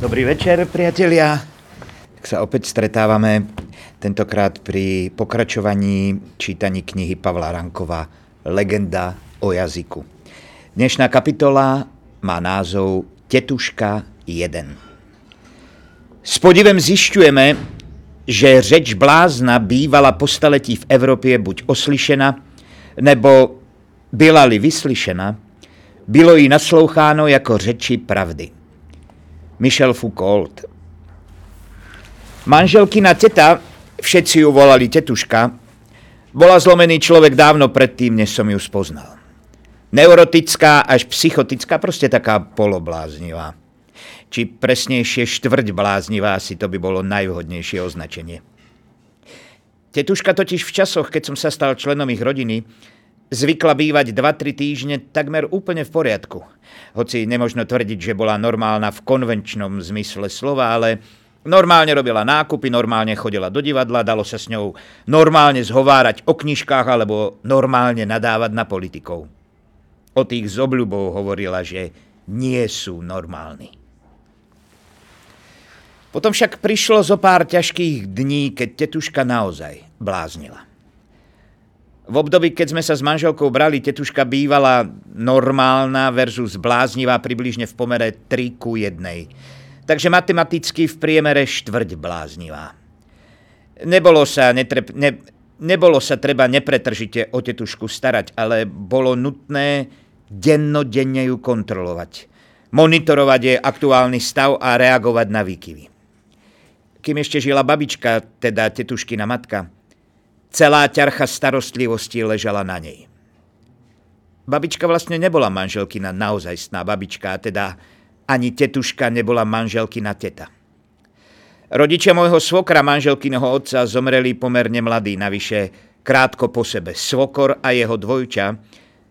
Dobrý večer, priatelia. Tak sa opäť stretávame, tentokrát pri pokračovaní čítaní knihy Pavla Rankova Legenda o jazyku. Dnešná kapitola má názov Tetuška 1. S podivem zjišťujeme, že řeč blázna bývala po staletí v Evropě buď oslyšena, nebo byla-li vyslyšena, bylo jí nasloucháno jako řeči pravdy. Michel Foucault. Manželkina teta, všetci ju volali tetuška, bola zlomený človek dávno predtým, než som ju spoznal. Neurotická až psychotická, proste taká polobláznivá. Či presnejšie štvrť bláznivá, asi to by bolo najvhodnejšie označenie. Tetuška totiž v časoch, keď som sa stal členom ich rodiny, zvykla bývať 2-3 týždne takmer úplne v poriadku. Hoci nemožno tvrdiť, že bola normálna v konvenčnom zmysle slova, ale normálne robila nákupy, normálne chodila do divadla, dalo sa s ňou normálne zhovárať o knižkách alebo normálne nadávať na politikov. O tých z obľubou hovorila, že nie sú normálni. Potom však prišlo zo pár ťažkých dní, keď tetuška naozaj bláznila. V období, keď sme sa s manželkou brali, tetuška bývala normálna versus bláznivá približne v pomere 3 ku 1. Takže matematicky v priemere štvrť bláznivá. Nebolo sa, netreb, ne, nebolo sa treba nepretržite o tetušku starať, ale bolo nutné dennodenne ju kontrolovať. Monitorovať jej aktuálny stav a reagovať na výkyvy. Kým ešte žila babička, teda tetuškina matka, Celá ťarcha starostlivosti ležala na nej. Babička vlastne nebola manželkina naozajstná babička, a teda ani tetuška nebola manželkina teta. Rodičia môjho svokra, manželkyného otca, zomreli pomerne mladí, navyše krátko po sebe. Svokor a jeho dvojča,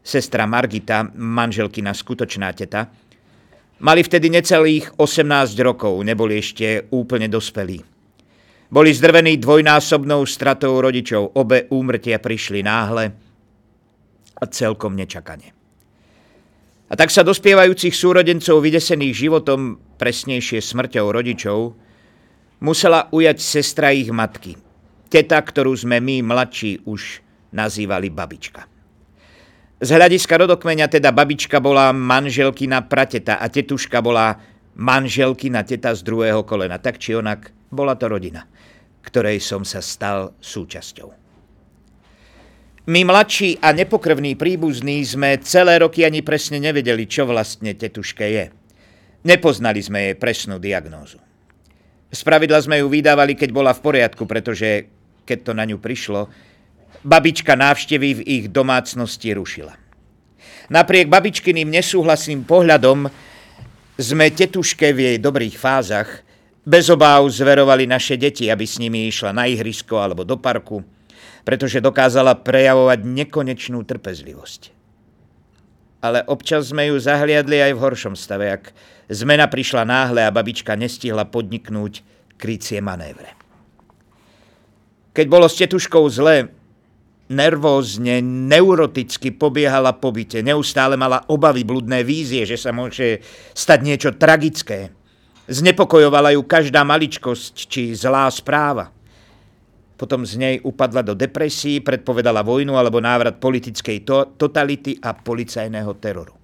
sestra Margita, manželkina skutočná teta, mali vtedy necelých 18 rokov, neboli ešte úplne dospelí. Boli zdrvení dvojnásobnou stratou rodičov. Obe úmrtia prišli náhle a celkom nečakane. A tak sa dospievajúcich súrodencov vydesených životom, presnejšie smrťou rodičov, musela ujať sestra ich matky. Teta, ktorú sme my, mladší, už nazývali babička. Z hľadiska rodokmeňa teda babička bola manželkina prateta a tetuška bola manželkina teta z druhého kolena. Tak či onak, bola to rodina ktorej som sa stal súčasťou. My mladší a nepokrvní príbuzní sme celé roky ani presne nevedeli, čo vlastne tetuške je. Nepoznali sme jej presnú diagnózu. Spravidla sme ju vydávali, keď bola v poriadku, pretože keď to na ňu prišlo, babička návštevy v ich domácnosti rušila. Napriek babičkyným nesúhlasným pohľadom sme tetuške v jej dobrých fázach bez obáv zverovali naše deti, aby s nimi išla na ihrisko alebo do parku, pretože dokázala prejavovať nekonečnú trpezlivosť. Ale občas sme ju zahliadli aj v horšom stave, ak zmena prišla náhle a babička nestihla podniknúť krycie manévre. Keď bolo s tetuškou zle, nervózne, neuroticky pobiehala po byte, neustále mala obavy, bludné vízie, že sa môže stať niečo tragické – Znepokojovala ju každá maličkosť či zlá správa. Potom z nej upadla do depresí, predpovedala vojnu alebo návrat politickej to- totality a policajného teroru.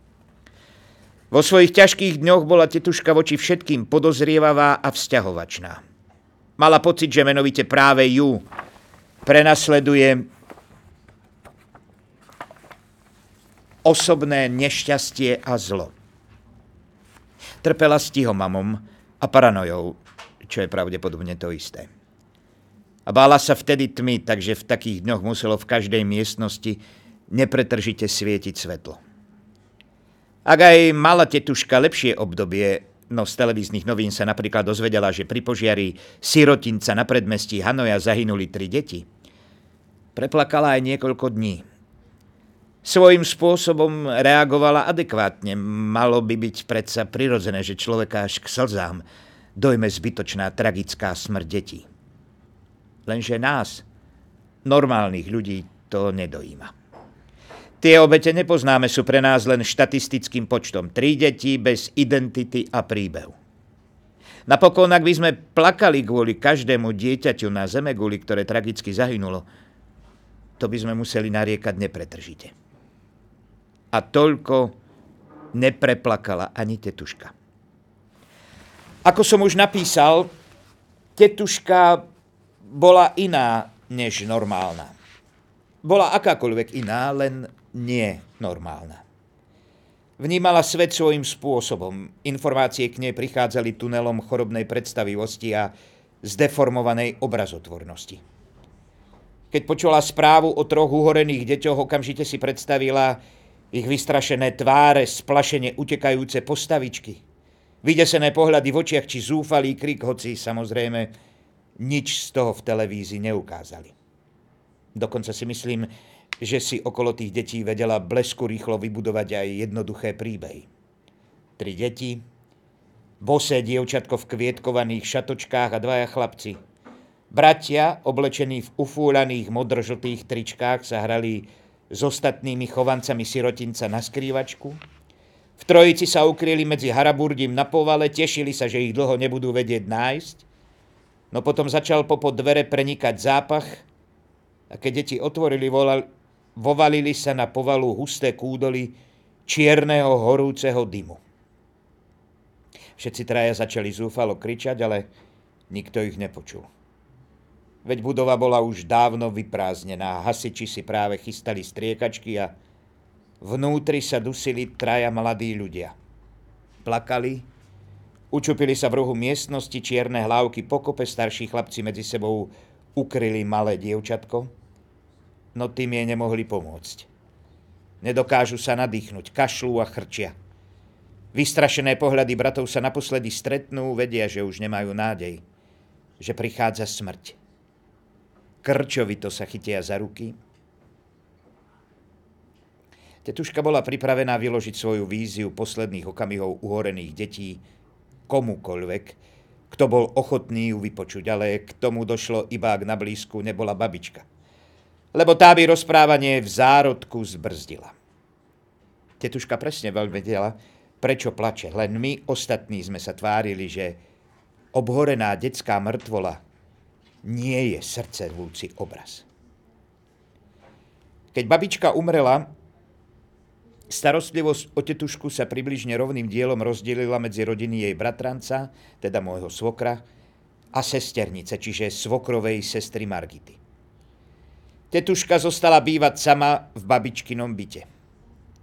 Vo svojich ťažkých dňoch bola tetuška voči všetkým podozrievavá a vzťahovačná. Mala pocit, že menovite práve ju prenasleduje osobné nešťastie a zlo. Trpela stihomamom, a paranojou, čo je pravdepodobne to isté. A bála sa vtedy tmy, takže v takých dňoch muselo v každej miestnosti nepretržite svietiť svetlo. Ak aj mala tetuška lepšie obdobie, no z televíznych novín sa napríklad dozvedela, že pri požiari sirotinca na predmestí Hanoja zahynuli tri deti, preplakala aj niekoľko dní. Svojím spôsobom reagovala adekvátne. Malo by byť predsa prirodzené, že človeka až k slzám dojme zbytočná tragická smrť detí. Lenže nás, normálnych ľudí, to nedojíma. Tie obete nepoznáme, sú pre nás len štatistickým počtom. Tri deti bez identity a príbehu. Napokon, ak by sme plakali kvôli každému dieťaťu na Zemeguli, ktoré tragicky zahynulo, to by sme museli nariekať nepretržite. A toľko nepreplakala ani tetuška. Ako som už napísal, tetuška bola iná než normálna. Bola akákoľvek iná, len nie normálna. Vnímala svet svojím spôsobom. Informácie k nej prichádzali tunelom chorobnej predstavivosti a zdeformovanej obrazotvornosti. Keď počula správu o troch uhorených deťoch, okamžite si predstavila ich vystrašené tváre, splašene utekajúce postavičky, vydesené pohľady v očiach či zúfalý krik, hoci samozrejme nič z toho v televízii neukázali. Dokonca si myslím, že si okolo tých detí vedela blesku rýchlo vybudovať aj jednoduché príbehy. Tri deti, bosé dievčatko v kvietkovaných šatočkách a dvaja chlapci. Bratia, oblečení v ufúľaných modrožltých tričkách, sa hrali s ostatnými chovancami sirotinca na skrývačku. V trojici sa ukryli medzi haraburdím na povale, tešili sa, že ich dlho nebudú vedieť nájsť. No potom začal popod dvere prenikať zápach a keď deti otvorili, volali, vovalili sa na povalu husté kúdoly čierneho horúceho dymu. Všetci traja začali zúfalo kričať, ale nikto ich nepočul. Veď budova bola už dávno vyprázdnená, hasiči si práve chystali striekačky a vnútri sa dusili traja mladí ľudia. Plakali, učupili sa v rohu miestnosti čierne hlávky pokope, starší chlapci medzi sebou ukryli malé dievčatko, no tým jej nemohli pomôcť. Nedokážu sa nadýchnuť, kašľú a chrčia. Vystrašené pohľady bratov sa naposledy stretnú, vedia, že už nemajú nádej, že prichádza smrť. Krčovito sa chytia za ruky. Tetuška bola pripravená vyložiť svoju víziu posledných okamihov uhorených detí komukoľvek, kto bol ochotný ju vypočuť, ale k tomu došlo iba ak na blízku nebola babička – lebo tá by rozprávanie v zárodku zbrzdila. Tetuška presne veľmi vedela, prečo plače, len my ostatní sme sa tvárili, že obhorená detská mŕtvola nie je srdcervúci obraz. Keď babička umrela, starostlivosť o tetušku sa približne rovným dielom rozdelila medzi rodiny jej bratranca, teda môjho svokra, a sesternice, čiže svokrovej sestry Margity. Tetuška zostala bývať sama v babičkinom byte.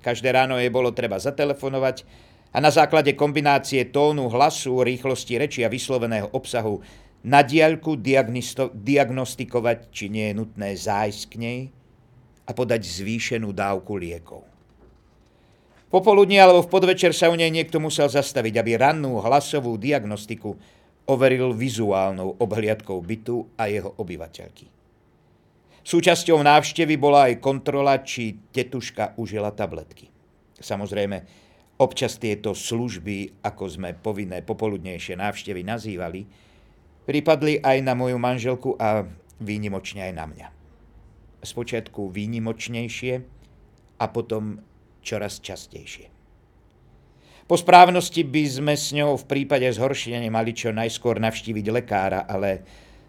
Každé ráno jej bolo treba zatelefonovať a na základe kombinácie tónu hlasu, rýchlosti reči a vysloveného obsahu na diaľku diagnostikovať, či nie je nutné zájsť k nej a podať zvýšenú dávku liekov. Popoludne alebo v podvečer sa u nej niekto musel zastaviť, aby rannú hlasovú diagnostiku overil vizuálnou obhliadkou bytu a jeho obyvateľky. Súčasťou návštevy bola aj kontrola, či tetuška užila tabletky. Samozrejme, občas tieto služby, ako sme povinné popoludnejšie návštevy nazývali, pripadli aj na moju manželku a výnimočne aj na mňa. Spočiatku výnimočnejšie a potom čoraz častejšie. Po správnosti by sme s ňou v prípade zhoršenia mali čo najskôr navštíviť lekára, ale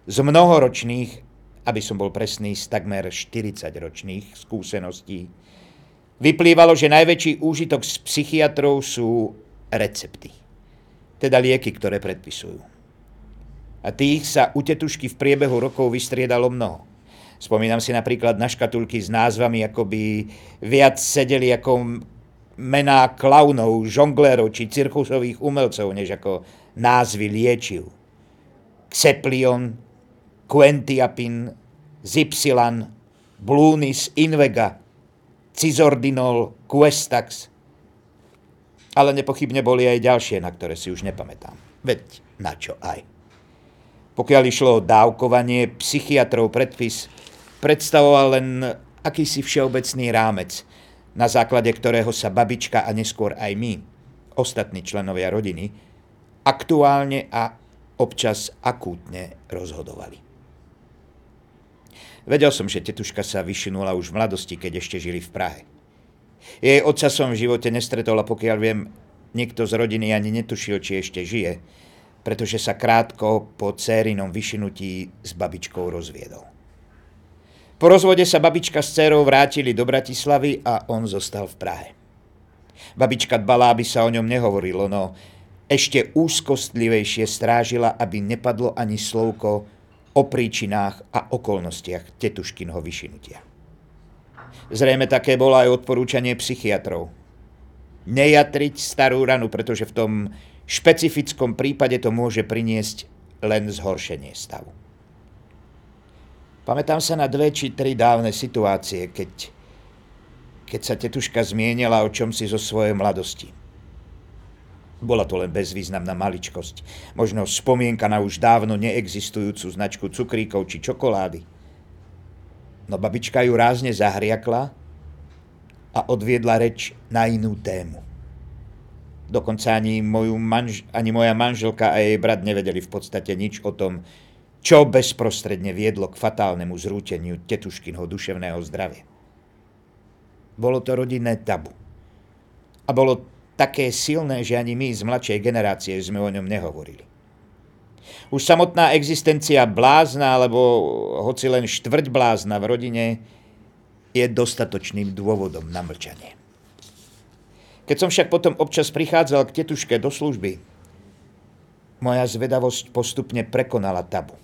z mnohoročných aby som bol presný, z takmer 40-ročných skúseností, vyplývalo, že najväčší úžitok z psychiatrov sú recepty, teda lieky, ktoré predpisujú. A tých sa u tetušky v priebehu rokov vystriedalo mnoho. Spomínam si napríklad na škatulky s názvami, ako by viac sedeli ako mená klaunov, žonglérov či cirkusových umelcov, než ako názvy liečiv. Xeplion, Quentiapin, Zipsilan, Blunis, Invega, Cizordinol, Questax. Ale nepochybne boli aj ďalšie, na ktoré si už nepamätám. Veď na čo aj. Pokiaľ išlo o dávkovanie, psychiatrov predpis predstavoval len akýsi všeobecný rámec, na základe ktorého sa babička a neskôr aj my, ostatní členovia rodiny, aktuálne a občas akútne rozhodovali. Vedel som, že tetuška sa vyšinula už v mladosti, keď ešte žili v Prahe. Jej otca som v živote nestretol a pokiaľ viem, nikto z rodiny ani netušil, či ešte žije. Pretože sa krátko po cérinom vyšinutí s babičkou rozviedol. Po rozvode sa babička s dcerou vrátili do Bratislavy a on zostal v Prahe. Babička dbala, aby sa o ňom nehovorilo, no ešte úzkostlivejšie strážila, aby nepadlo ani slovko o príčinách a okolnostiach tetuškinho vyšinutia. Zrejme také bolo aj odporúčanie psychiatrov. Nejatriť starú ranu, pretože v tom špecifickom prípade to môže priniesť len zhoršenie stavu. Pamätám sa na dve či tri dávne situácie, keď, keď sa tetuška zmienila o čom si zo svojej mladosti. Bola to len bezvýznamná maličkosť, možno spomienka na už dávno neexistujúcu značku cukríkov či čokolády. No babička ju rázne zahriakla a odviedla reč na inú tému. Dokonca ani, moju manž- ani moja manželka a jej brat nevedeli v podstate nič o tom, čo bezprostredne viedlo k fatálnemu zrúteniu tetuškinho duševného zdravia. Bolo to rodinné tabu. A bolo také silné, že ani my z mladšej generácie sme o ňom nehovorili. Už samotná existencia blázna, alebo hoci len štvrť blázna v rodine, je dostatočným dôvodom na mlčanie. Keď som však potom občas prichádzal k tetuške do služby, moja zvedavosť postupne prekonala tabu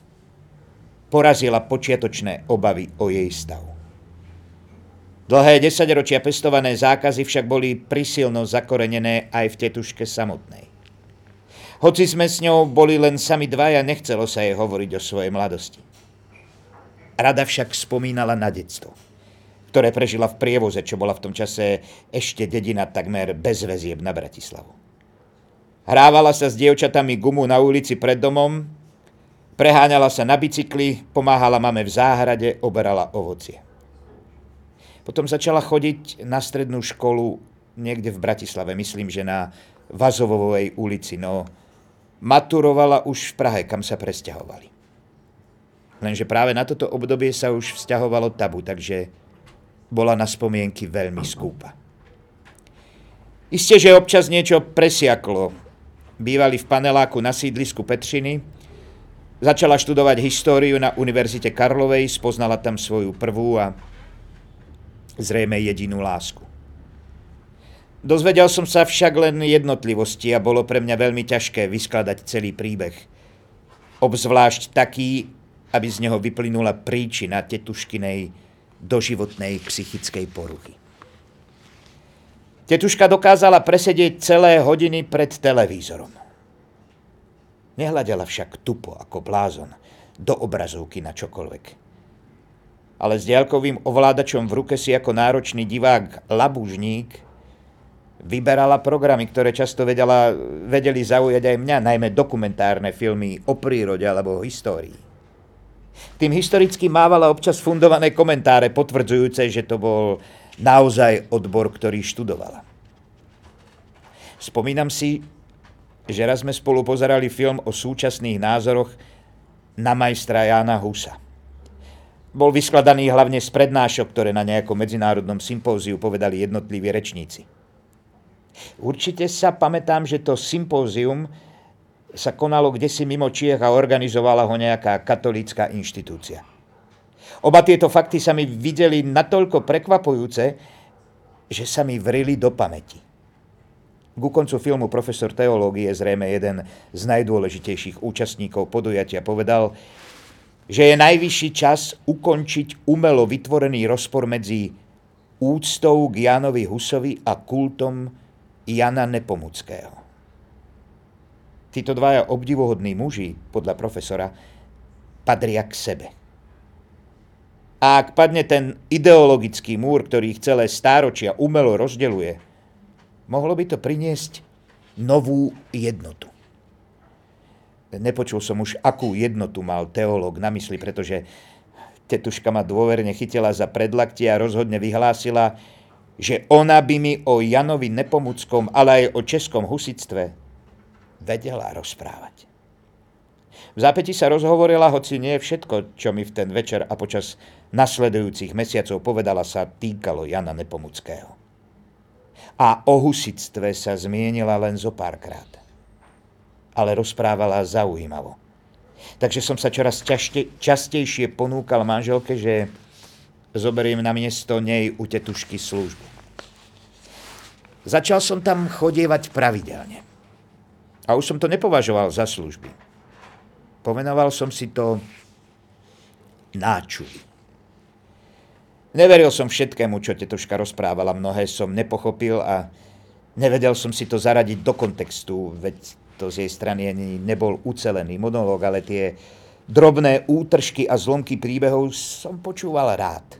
porazila počiatočné obavy o jej stav. Dlhé desaťročia pestované zákazy však boli prisilno zakorenené aj v tetuške samotnej. Hoci sme s ňou boli len sami dvaja, nechcelo sa jej hovoriť o svojej mladosti. Rada však spomínala na detstvo, ktoré prežila v prievoze, čo bola v tom čase ešte dedina takmer bez väzieb na Bratislavu. Hrávala sa s dievčatami gumu na ulici pred domom, Preháňala sa na bicykli, pomáhala mame v záhrade, oberala ovocie. Potom začala chodiť na strednú školu niekde v Bratislave, myslím, že na Vazovovej ulici, no maturovala už v Prahe, kam sa presťahovali. Lenže práve na toto obdobie sa už vzťahovalo tabu, takže bola na spomienky veľmi skúpa. Isté, že občas niečo presiaklo. Bývali v paneláku na sídlisku Petřiny, Začala študovať históriu na Univerzite Karlovej, spoznala tam svoju prvú a zrejme jedinú lásku. Dozvedel som sa však len jednotlivosti a bolo pre mňa veľmi ťažké vyskladať celý príbeh. Obzvlášť taký, aby z neho vyplynula príčina tetuškinej doživotnej psychickej poruchy. Tetuška dokázala presedieť celé hodiny pred televízorom. Nehľadela však tupo ako blázon do obrazovky na čokoľvek. Ale s diaľkovým ovládačom v ruke si ako náročný divák labužník vyberala programy, ktoré často vedela, vedeli zaujať aj mňa, najmä dokumentárne filmy o prírode alebo o histórii. Tým historicky mávala občas fundované komentáre potvrdzujúce, že to bol naozaj odbor, ktorý študovala. Spomínam si, že raz sme spolu pozerali film o súčasných názoroch na majstra Jána Husa. Bol vyskladaný hlavne z prednášok, ktoré na nejakom medzinárodnom sympóziu povedali jednotliví rečníci. Určite sa pamätám, že to sympózium sa konalo kde si mimo Čiech a organizovala ho nejaká katolícka inštitúcia. Oba tieto fakty sa mi videli natoľko prekvapujúce, že sa mi vrili do pamäti. Ku koncu filmu profesor teológie, zrejme jeden z najdôležitejších účastníkov podujatia, povedal, že je najvyšší čas ukončiť umelo vytvorený rozpor medzi úctou k Janovi Husovi a kultom Jana Nepomuckého. Títo dvaja obdivuhodní muži, podľa profesora, patria k sebe. A ak padne ten ideologický múr, ktorý ich celé stáročia umelo rozdeluje, mohlo by to priniesť novú jednotu. Nepočul som už, akú jednotu mal teológ na mysli, pretože tetuška ma dôverne chytila za predlaktie a rozhodne vyhlásila, že ona by mi o Janovi Nepomuckom, ale aj o českom husitstve vedela rozprávať. V zápäti sa rozhovorila, hoci nie všetko, čo mi v ten večer a počas nasledujúcich mesiacov povedala, sa týkalo Jana Nepomuckého a o husitstve sa zmienila len zo párkrát. ale rozprávala zaujímavo. Takže som sa čoraz čašte, častejšie ponúkal manželke, že zoberiem na miesto nej u tetušky službu. Začal som tam chodievať pravidelne. A už som to nepovažoval za služby. Pomenoval som si to náčuj. Neveril som všetkému, čo tetuška rozprávala, mnohé som nepochopil a nevedel som si to zaradiť do kontextu, veď to z jej strany ani nebol ucelený monológ, ale tie drobné útržky a zlomky príbehov som počúval rád.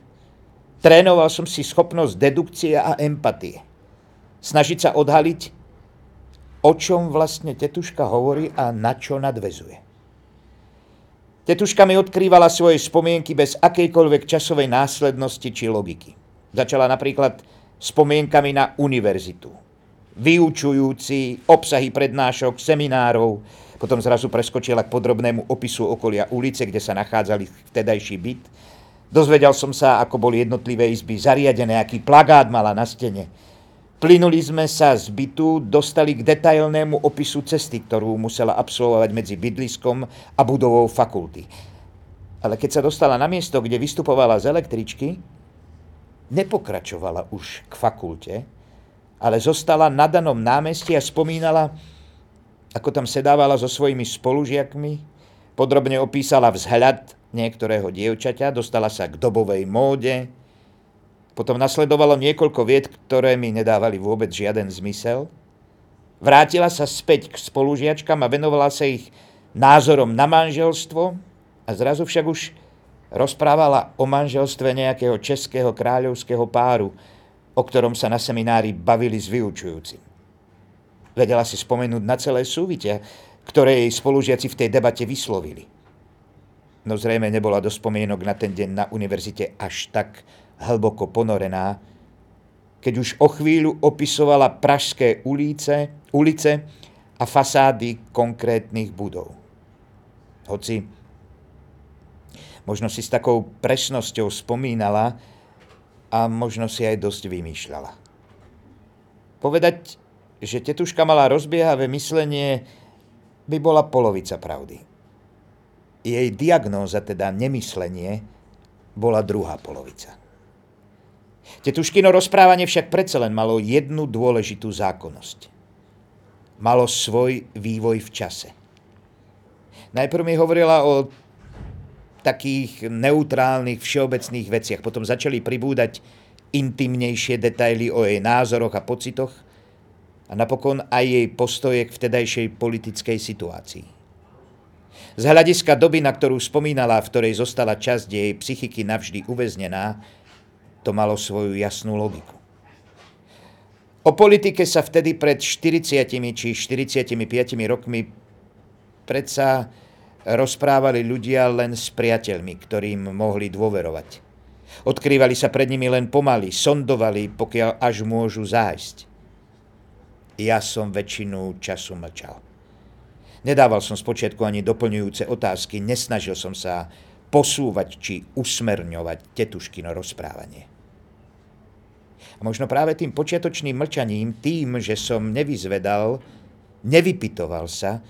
Trénoval som si schopnosť dedukcie a empatie. Snažiť sa odhaliť, o čom vlastne tetuška hovorí a na čo nadvezuje. Tetuška mi odkrývala svoje spomienky bez akejkoľvek časovej následnosti či logiky. Začala napríklad spomienkami na univerzitu. Vyučujúci obsahy prednášok, seminárov, potom zrazu preskočila k podrobnému opisu okolia ulice, kde sa nachádzali vtedajší byt. Dozvedel som sa, ako boli jednotlivé izby zariadené, aký plagát mala na stene. Plynuli sme sa z bytu, dostali k detailnému opisu cesty, ktorú musela absolvovať medzi bydliskom a budovou fakulty. Ale keď sa dostala na miesto, kde vystupovala z električky, nepokračovala už k fakulte, ale zostala na danom námestí a spomínala, ako tam sedávala so svojimi spolužiakmi, podrobne opísala vzhľad niektorého dievčaťa, dostala sa k dobovej móde, potom nasledovalo niekoľko vied, ktoré mi nedávali vôbec žiaden zmysel. Vrátila sa späť k spolužiačkám a venovala sa ich názorom na manželstvo a zrazu však už rozprávala o manželstve nejakého českého kráľovského páru, o ktorom sa na seminári bavili s vyučujúcim. Vedela si spomenúť na celé súvite, ktoré jej spolužiaci v tej debate vyslovili. No zrejme nebola do spomienok na ten deň na univerzite až tak hlboko ponorená, keď už o chvíľu opisovala pražské ulice, ulice a fasády konkrétnych budov. Hoci možno si s takou presnosťou spomínala a možno si aj dosť vymýšľala. Povedať, že tetuška mala rozbiehavé myslenie, by bola polovica pravdy. Jej diagnóza, teda nemyslenie, bola druhá polovica. Tetuškino rozprávanie však predsa len malo jednu dôležitú zákonnosť. Malo svoj vývoj v čase. Najprv mi hovorila o takých neutrálnych, všeobecných veciach. Potom začali pribúdať intimnejšie detaily o jej názoroch a pocitoch a napokon aj jej postoje k vtedajšej politickej situácii. Z hľadiska doby, na ktorú spomínala, v ktorej zostala časť jej psychiky navždy uväznená, to malo svoju jasnú logiku. O politike sa vtedy pred 40 či 45 rokmi predsa rozprávali ľudia len s priateľmi, ktorým mohli dôverovať. Odkrývali sa pred nimi len pomaly, sondovali, pokiaľ až môžu zájsť. Ja som väčšinu času mlčal. Nedával som spočiatku ani doplňujúce otázky, nesnažil som sa posúvať či usmerňovať tetuškino rozprávanie. A možno práve tým počiatočným mlčaním, tým, že som nevyzvedal, nevypitoval sa,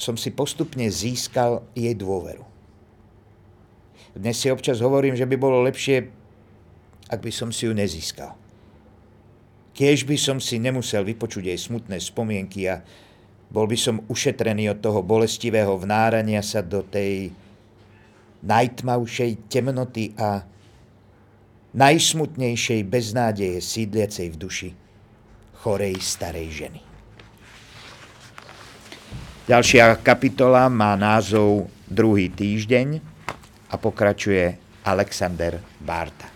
som si postupne získal jej dôveru. Dnes si občas hovorím, že by bolo lepšie, ak by som si ju nezískal. Kiež by som si nemusel vypočuť jej smutné spomienky a bol by som ušetrený od toho bolestivého vnárania sa do tej najtmavšej temnoty a najsmutnejšej beznádeje sídliacej v duši chorej starej ženy. Ďalšia kapitola má názov Druhý týždeň a pokračuje Alexander Barta.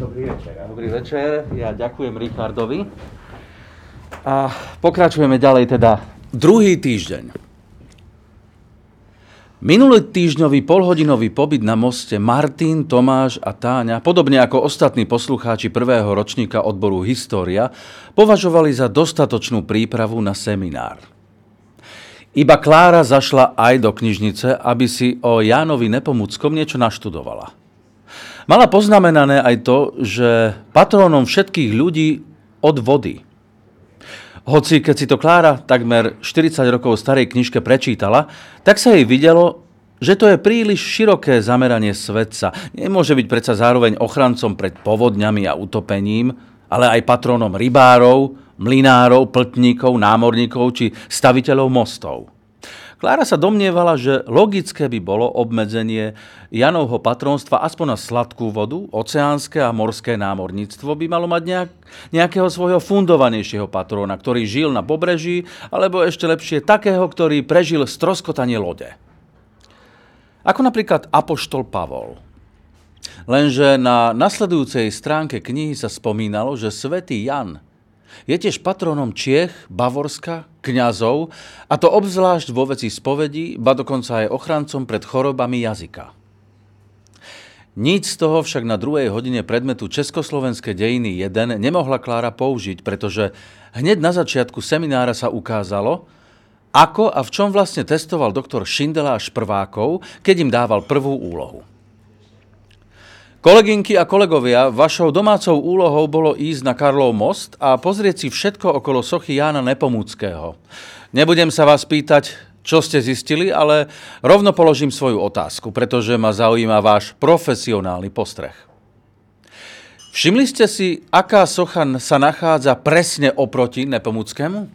Dobrý večer. Dobrý večer, ja ďakujem Richardovi. A pokračujeme ďalej teda. Druhý týždeň. Minulý týždňový polhodinový pobyt na moste Martin, Tomáš a Táňa, podobne ako ostatní poslucháči prvého ročníka odboru História, považovali za dostatočnú prípravu na seminár. Iba Klára zašla aj do knižnice, aby si o Jánovi Nepomuckom niečo naštudovala. Mala poznamenané aj to, že patrónom všetkých ľudí od vody. Hoci keď si to Klára takmer 40 rokov starej knižke prečítala, tak sa jej videlo, že to je príliš široké zameranie svetca. Nemôže byť predsa zároveň ochrancom pred povodňami a utopením, ale aj patrónom rybárov, mlinárov, pltníkov, námorníkov či staviteľov mostov. Klára sa domnievala, že logické by bolo obmedzenie Janovho patrónstva aspoň na sladkú vodu, oceánske a morské námorníctvo by malo mať nejak, nejakého svojho fundovanejšieho patróna, ktorý žil na pobreží, alebo ešte lepšie takého, ktorý prežil stroskotanie lode. Ako napríklad Apoštol Pavol. Lenže na nasledujúcej stránke knihy sa spomínalo, že svätý Jan je tiež patronom Čiech, Bavorska, kňazov, a to obzvlášť vo veci spovedí, ba dokonca aj ochrancom pred chorobami jazyka. Nic z toho však na druhej hodine predmetu Československé dejiny 1 nemohla Klára použiť, pretože hneď na začiatku seminára sa ukázalo, ako a v čom vlastne testoval doktor Šindeláš prvákov, keď im dával prvú úlohu. Kolegynky a kolegovia, vašou domácou úlohou bolo ísť na Karlov most a pozrieť si všetko okolo sochy Jána Nepomúckého. Nebudem sa vás pýtať, čo ste zistili, ale rovno položím svoju otázku, pretože ma zaujíma váš profesionálny postreh. Všimli ste si, aká socha sa nachádza presne oproti Nepomúckému?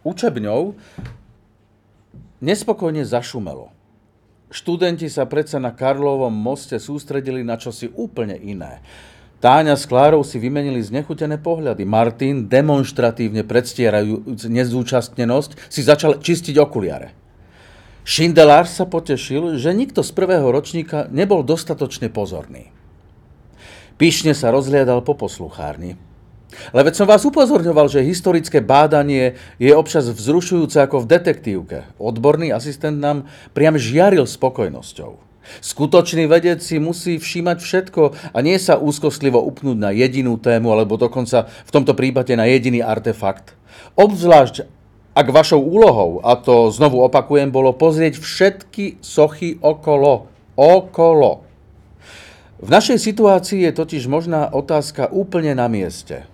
Učebňou nespokojne zašumelo. Študenti sa predsa na Karlovom moste sústredili na čosi úplne iné. Táňa s Klárou si vymenili znechutené pohľady. Martin, demonstratívne predstierajúc nezúčastnenosť, si začal čistiť okuliare. Šindelár sa potešil, že nikto z prvého ročníka nebol dostatočne pozorný. Píšne sa rozliadal po posluchárni. Lebo som vás upozorňoval, že historické bádanie je občas vzrušujúce ako v detektívke. Odborný asistent nám priam žiaril spokojnosťou. Skutočný vedec si musí všímať všetko a nie sa úzkostlivo upnúť na jedinú tému alebo dokonca v tomto prípade na jediný artefakt. Obzvlášť ak vašou úlohou, a to znovu opakujem, bolo pozrieť všetky sochy okolo. Okolo. V našej situácii je totiž možná otázka úplne na mieste.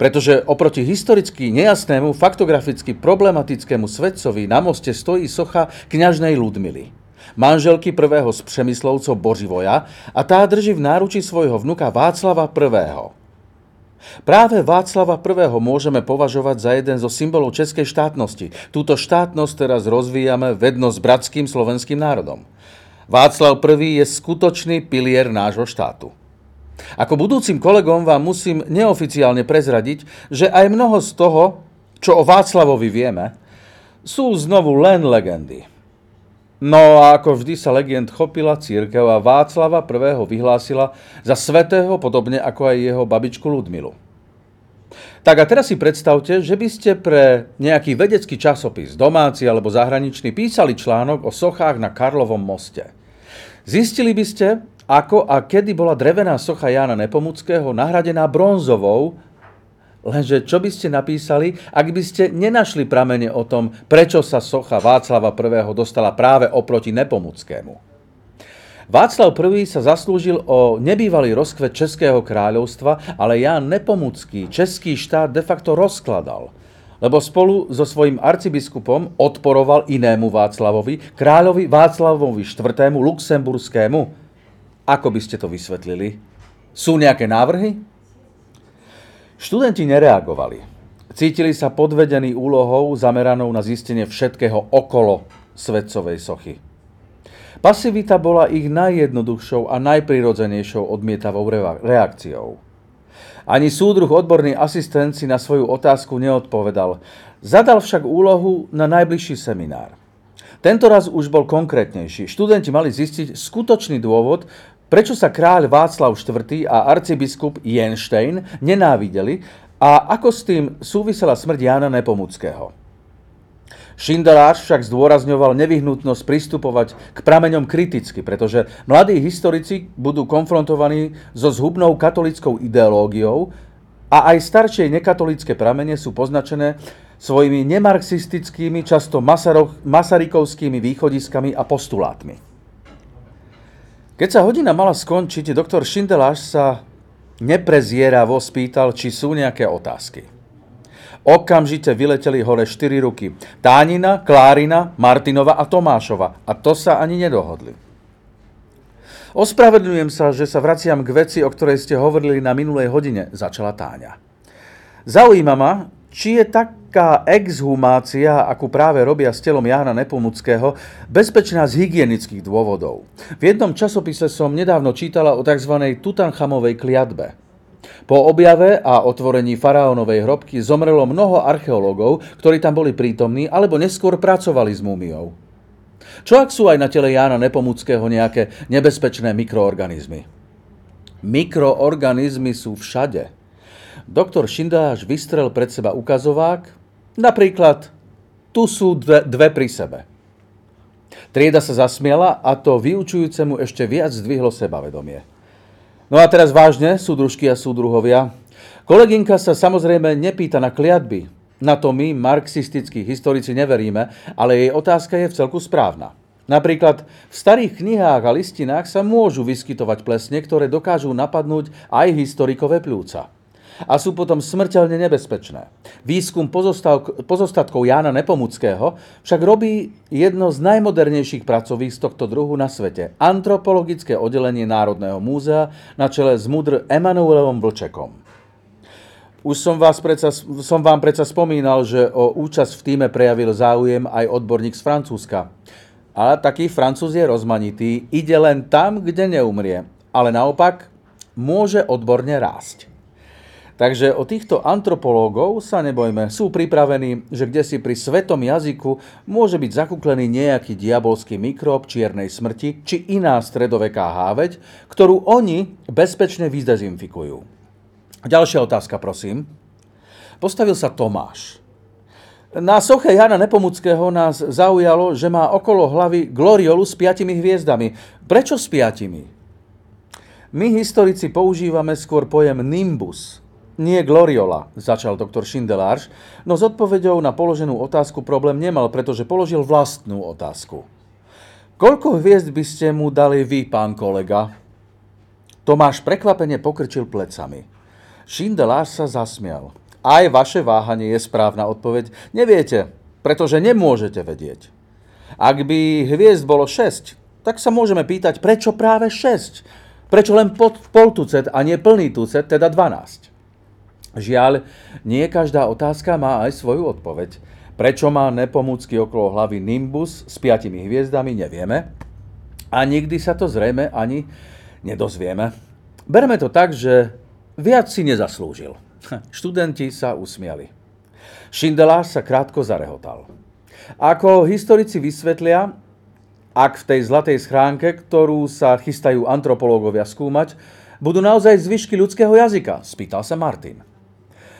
Pretože oproti historicky nejasnému, faktograficky problematickému svetcovi na moste stojí socha kňažnej Ludmily, manželky prvého z Přemyslovcov Boživoja a tá drží v náruči svojho vnuka Václava I. Práve Václava I. môžeme považovať za jeden zo symbolov českej štátnosti. Túto štátnosť teraz rozvíjame vedno s bratským slovenským národom. Václav I. je skutočný pilier nášho štátu. Ako budúcim kolegom vám musím neoficiálne prezradiť, že aj mnoho z toho, čo o Václavovi vieme, sú znovu len legendy. No a ako vždy sa legend chopila církev a Václava I. vyhlásila za svetého, podobne ako aj jeho babičku Ludmilu. Tak a teraz si predstavte, že by ste pre nejaký vedecký časopis, domáci alebo zahraničný, písali článok o sochách na Karlovom moste. Zistili by ste, ako a kedy bola drevená socha Jána Nepomuckého nahradená bronzovou, lenže čo by ste napísali, ak by ste nenašli pramene o tom, prečo sa socha Václava I. dostala práve oproti Nepomuckému. Václav I. sa zaslúžil o nebývalý rozkvet Českého kráľovstva, ale Ján Nepomucký český štát de facto rozkladal, lebo spolu so svojím arcibiskupom odporoval inému Václavovi, kráľovi Václavovi IV. Luxemburskému, ako by ste to vysvetlili? Sú nejaké návrhy? Študenti nereagovali. Cítili sa podvedení úlohou zameranou na zistenie všetkého okolo svetcovej sochy. Pasivita bola ich najjednoduchšou a najprirodzenejšou odmietavou reakciou. Ani súdruh odborný asistent si na svoju otázku neodpovedal. Zadal však úlohu na najbližší seminár. Tento raz už bol konkrétnejší. Študenti mali zistiť skutočný dôvod, prečo sa kráľ Václav IV. a arcibiskup Jenstein nenávideli a ako s tým súvisela smrť Jána Nepomuckého. Šindelář však zdôrazňoval nevyhnutnosť pristupovať k prameňom kriticky, pretože mladí historici budú konfrontovaní so zhubnou katolickou ideológiou a aj staršie nekatolické pramene sú poznačené svojimi nemarxistickými, často masarykovskými východiskami a postulátmi. Keď sa hodina mala skončiť, doktor Šindeláš sa neprezieravo spýtal, či sú nejaké otázky. Okamžite vyleteli hore štyri ruky. Tánina, Klárina, Martinova a Tomášova. A to sa ani nedohodli. Ospravedlňujem sa, že sa vraciam k veci, o ktorej ste hovorili na minulej hodine, začala Táňa. Zaujíma ma, či je taká exhumácia, akú práve robia s telom Jána Nepomuckého, bezpečná z hygienických dôvodov. V jednom časopise som nedávno čítala o tzv. Tutanchamovej kliatbe. Po objave a otvorení faraónovej hrobky zomrelo mnoho archeológov, ktorí tam boli prítomní alebo neskôr pracovali s múmiou. Čo ak sú aj na tele Jána Nepomuckého nejaké nebezpečné mikroorganizmy? Mikroorganizmy sú všade. Doktor Šindáš vystrel pred seba ukazovák, napríklad tu sú dve, dve pri sebe. Trieda sa zasmiela a to vyučujúcemu ešte viac zdvihlo sebavedomie. No a teraz vážne, súdružky a súdruhovia. Kolegynka sa samozrejme nepýta na kliatby. Na to my, marxistickí historici, neveríme, ale jej otázka je v celku správna. Napríklad v starých knihách a listinách sa môžu vyskytovať plesne, ktoré dokážu napadnúť aj historikové pľúca a sú potom smrteľne nebezpečné. Výskum pozostatkov Jána Nepomuckého však robí jedno z najmodernejších pracovísk tohto druhu na svete. Antropologické oddelenie Národného múzea na čele s mudr Emanuelom Vlčekom. Už som, vás predsa, som vám predsa spomínal, že o účasť v týme prejavil záujem aj odborník z Francúzska. Ale taký Francúz je rozmanitý, ide len tam, kde neumrie. Ale naopak, môže odborne rásť. Takže o týchto antropológov sa nebojme. Sú pripravení, že kde si pri svetom jazyku môže byť zakúklený nejaký diabolský mikrob čiernej smrti či iná stredoveká háveť, ktorú oni bezpečne vyzdezinfikujú. Ďalšia otázka, prosím. Postavil sa Tomáš. Na soche Jana Nepomuckého nás zaujalo, že má okolo hlavy gloriolu s piatimi hviezdami. Prečo s piatimi? My historici používame skôr pojem nimbus, nie Gloriola, začal doktor Šindeláš, no s odpovedou na položenú otázku problém nemal, pretože položil vlastnú otázku. Koľko hviezd by ste mu dali vy, pán kolega? Tomáš prekvapene pokrčil plecami. Šindeláš sa zasmial. Aj vaše váhanie je správna odpoveď. Neviete, pretože nemôžete vedieť. Ak by hviezd bolo 6, tak sa môžeme pýtať, prečo práve 6? Prečo len pod pol tucet a nie plný tucet, teda 12? Žiaľ, nie každá otázka má aj svoju odpoveď. Prečo má nepomúcky okolo hlavy Nimbus s piatimi hviezdami, nevieme. A nikdy sa to zrejme ani nedozvieme. Berme to tak, že viac si nezaslúžil. Študenti sa usmiali. Šindeláš sa krátko zarehotal. Ako historici vysvetlia, ak v tej zlatej schránke, ktorú sa chystajú antropológovia skúmať, budú naozaj zvyšky ľudského jazyka? Spýtal sa Martin.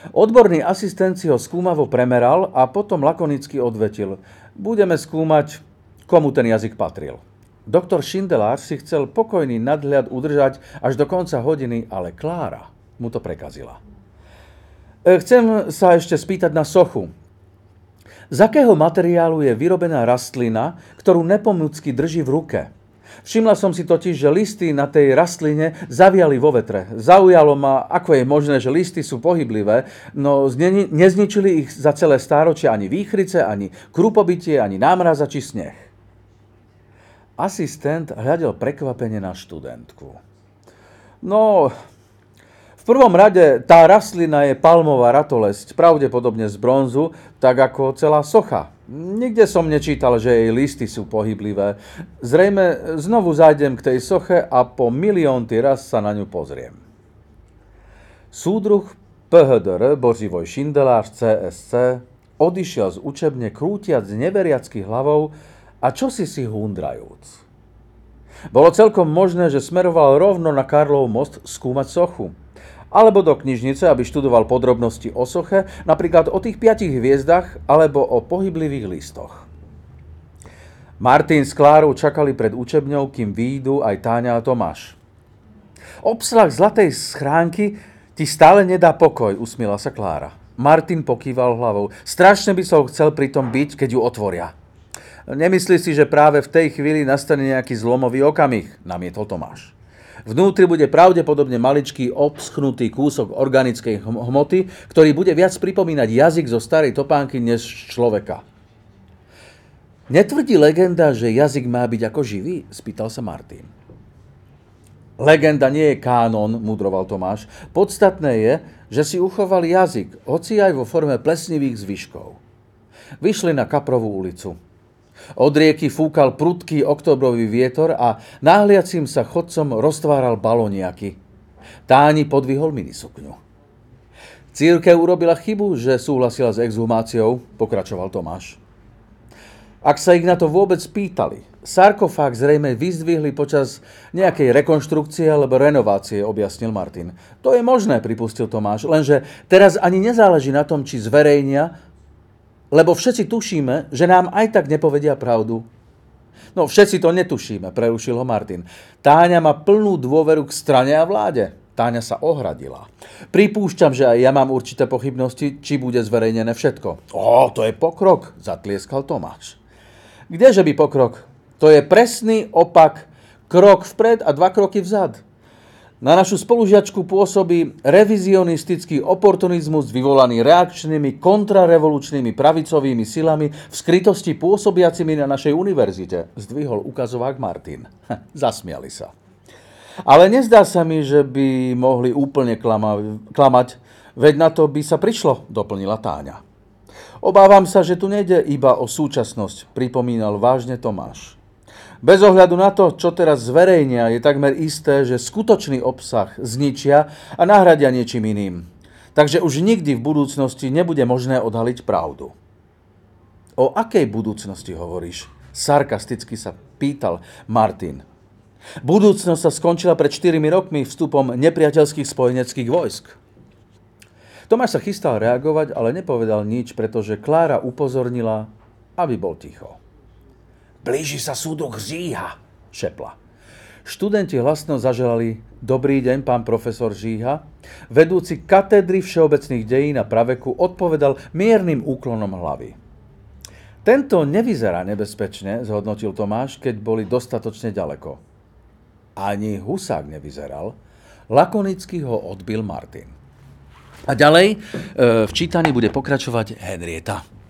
Odborný asistent si ho skúmavo premeral a potom lakonicky odvetil. Budeme skúmať, komu ten jazyk patril. Doktor Šindelár si chcel pokojný nadhľad udržať až do konca hodiny, ale Klára mu to prekazila. E, chcem sa ešte spýtať na sochu. Z akého materiálu je vyrobená rastlina, ktorú nepomúcky drží v ruke? Všimla som si totiž, že listy na tej rastline zaviali vo vetre. Zaujalo ma, ako je možné, že listy sú pohyblivé, no nezničili ich za celé stáročie ani výchrice, ani krupobytie, ani námraza či sneh. Asistent hľadel prekvapenie na študentku. No, v prvom rade tá rastlina je palmová ratolesť, pravdepodobne z bronzu, tak ako celá socha. Nikde som nečítal, že jej listy sú pohyblivé. Zrejme znovu zájdem k tej soche a po miliónty raz sa na ňu pozriem. Súdruh PHDR Boživoj Šindelář CSC odišiel z učebne krútiac neveriacky hlavou a čosi si hundrajúc. Bolo celkom možné, že smeroval rovno na Karlov most skúmať sochu alebo do knižnice, aby študoval podrobnosti o soche, napríklad o tých piatich hviezdach alebo o pohyblivých listoch. Martin s Klárou čakali pred učebňou, kým výjdu aj Táňa a Tomáš. Obsah zlatej schránky ti stále nedá pokoj, usmiela sa Klára. Martin pokýval hlavou. Strašne by som chcel pri tom byť, keď ju otvoria. Nemyslí si, že práve v tej chvíli nastane nejaký zlomový okamih, namietol Tomáš. Vnútri bude pravdepodobne maličký obschnutý kúsok organickej hmoty, ktorý bude viac pripomínať jazyk zo starej topánky než človeka. Netvrdí legenda, že jazyk má byť ako živý? Spýtal sa Martin. Legenda nie je kánon, mudroval Tomáš. Podstatné je, že si uchoval jazyk, hoci aj vo forme plesnivých zvyškov. Vyšli na Kaprovú ulicu. Od rieky fúkal prudký oktobrový vietor a náhliacím sa chodcom roztváral baloniaky. Táni podvihol minisukňu. Církev urobila chybu, že súhlasila s exhumáciou, pokračoval Tomáš. Ak sa ich na to vôbec pýtali, sarkofág zrejme vyzdvihli počas nejakej rekonštrukcie alebo renovácie, objasnil Martin. To je možné, pripustil Tomáš, lenže teraz ani nezáleží na tom, či zverejnia lebo všetci tušíme, že nám aj tak nepovedia pravdu. No všetci to netušíme, prerušil ho Martin. Táňa má plnú dôveru k strane a vláde. Táňa sa ohradila. Pripúšťam, že aj ja mám určité pochybnosti, či bude zverejnené všetko. Ó, to je pokrok, zatlieskal Tomáš. Kdeže by pokrok? To je presný opak. Krok vpred a dva kroky vzad. Na našu spolužiačku pôsobí revizionistický oportunizmus vyvolaný reakčnými kontrarevolučnými pravicovými silami v skrytosti pôsobiacimi na našej univerzite, zdvihol ukazovák Martin. Zasmiali sa. Ale nezdá sa mi, že by mohli úplne klama- klamať, veď na to by sa prišlo, doplnila Táňa. Obávam sa, že tu nejde iba o súčasnosť, pripomínal vážne Tomáš. Bez ohľadu na to, čo teraz zverejnia, je takmer isté, že skutočný obsah zničia a nahradia niečím iným. Takže už nikdy v budúcnosti nebude možné odhaliť pravdu. O akej budúcnosti hovoríš? Sarkasticky sa pýtal Martin. Budúcnosť sa skončila pred 4 rokmi vstupom nepriateľských spojeneckých vojsk. Tomáš sa chystal reagovať, ale nepovedal nič, pretože Klára upozornila, aby bol ticho. Blíži sa súdok Žíha, šepla. Študenti hlasno zaželali Dobrý deň, pán profesor Žíha. Vedúci katedry všeobecných dejín a praveku odpovedal miernym úklonom hlavy. Tento nevyzerá nebezpečne, zhodnotil Tomáš, keď boli dostatočne ďaleko. Ani husák nevyzeral. Lakonicky ho odbil Martin. A ďalej e, v čítaní bude pokračovať Henrieta.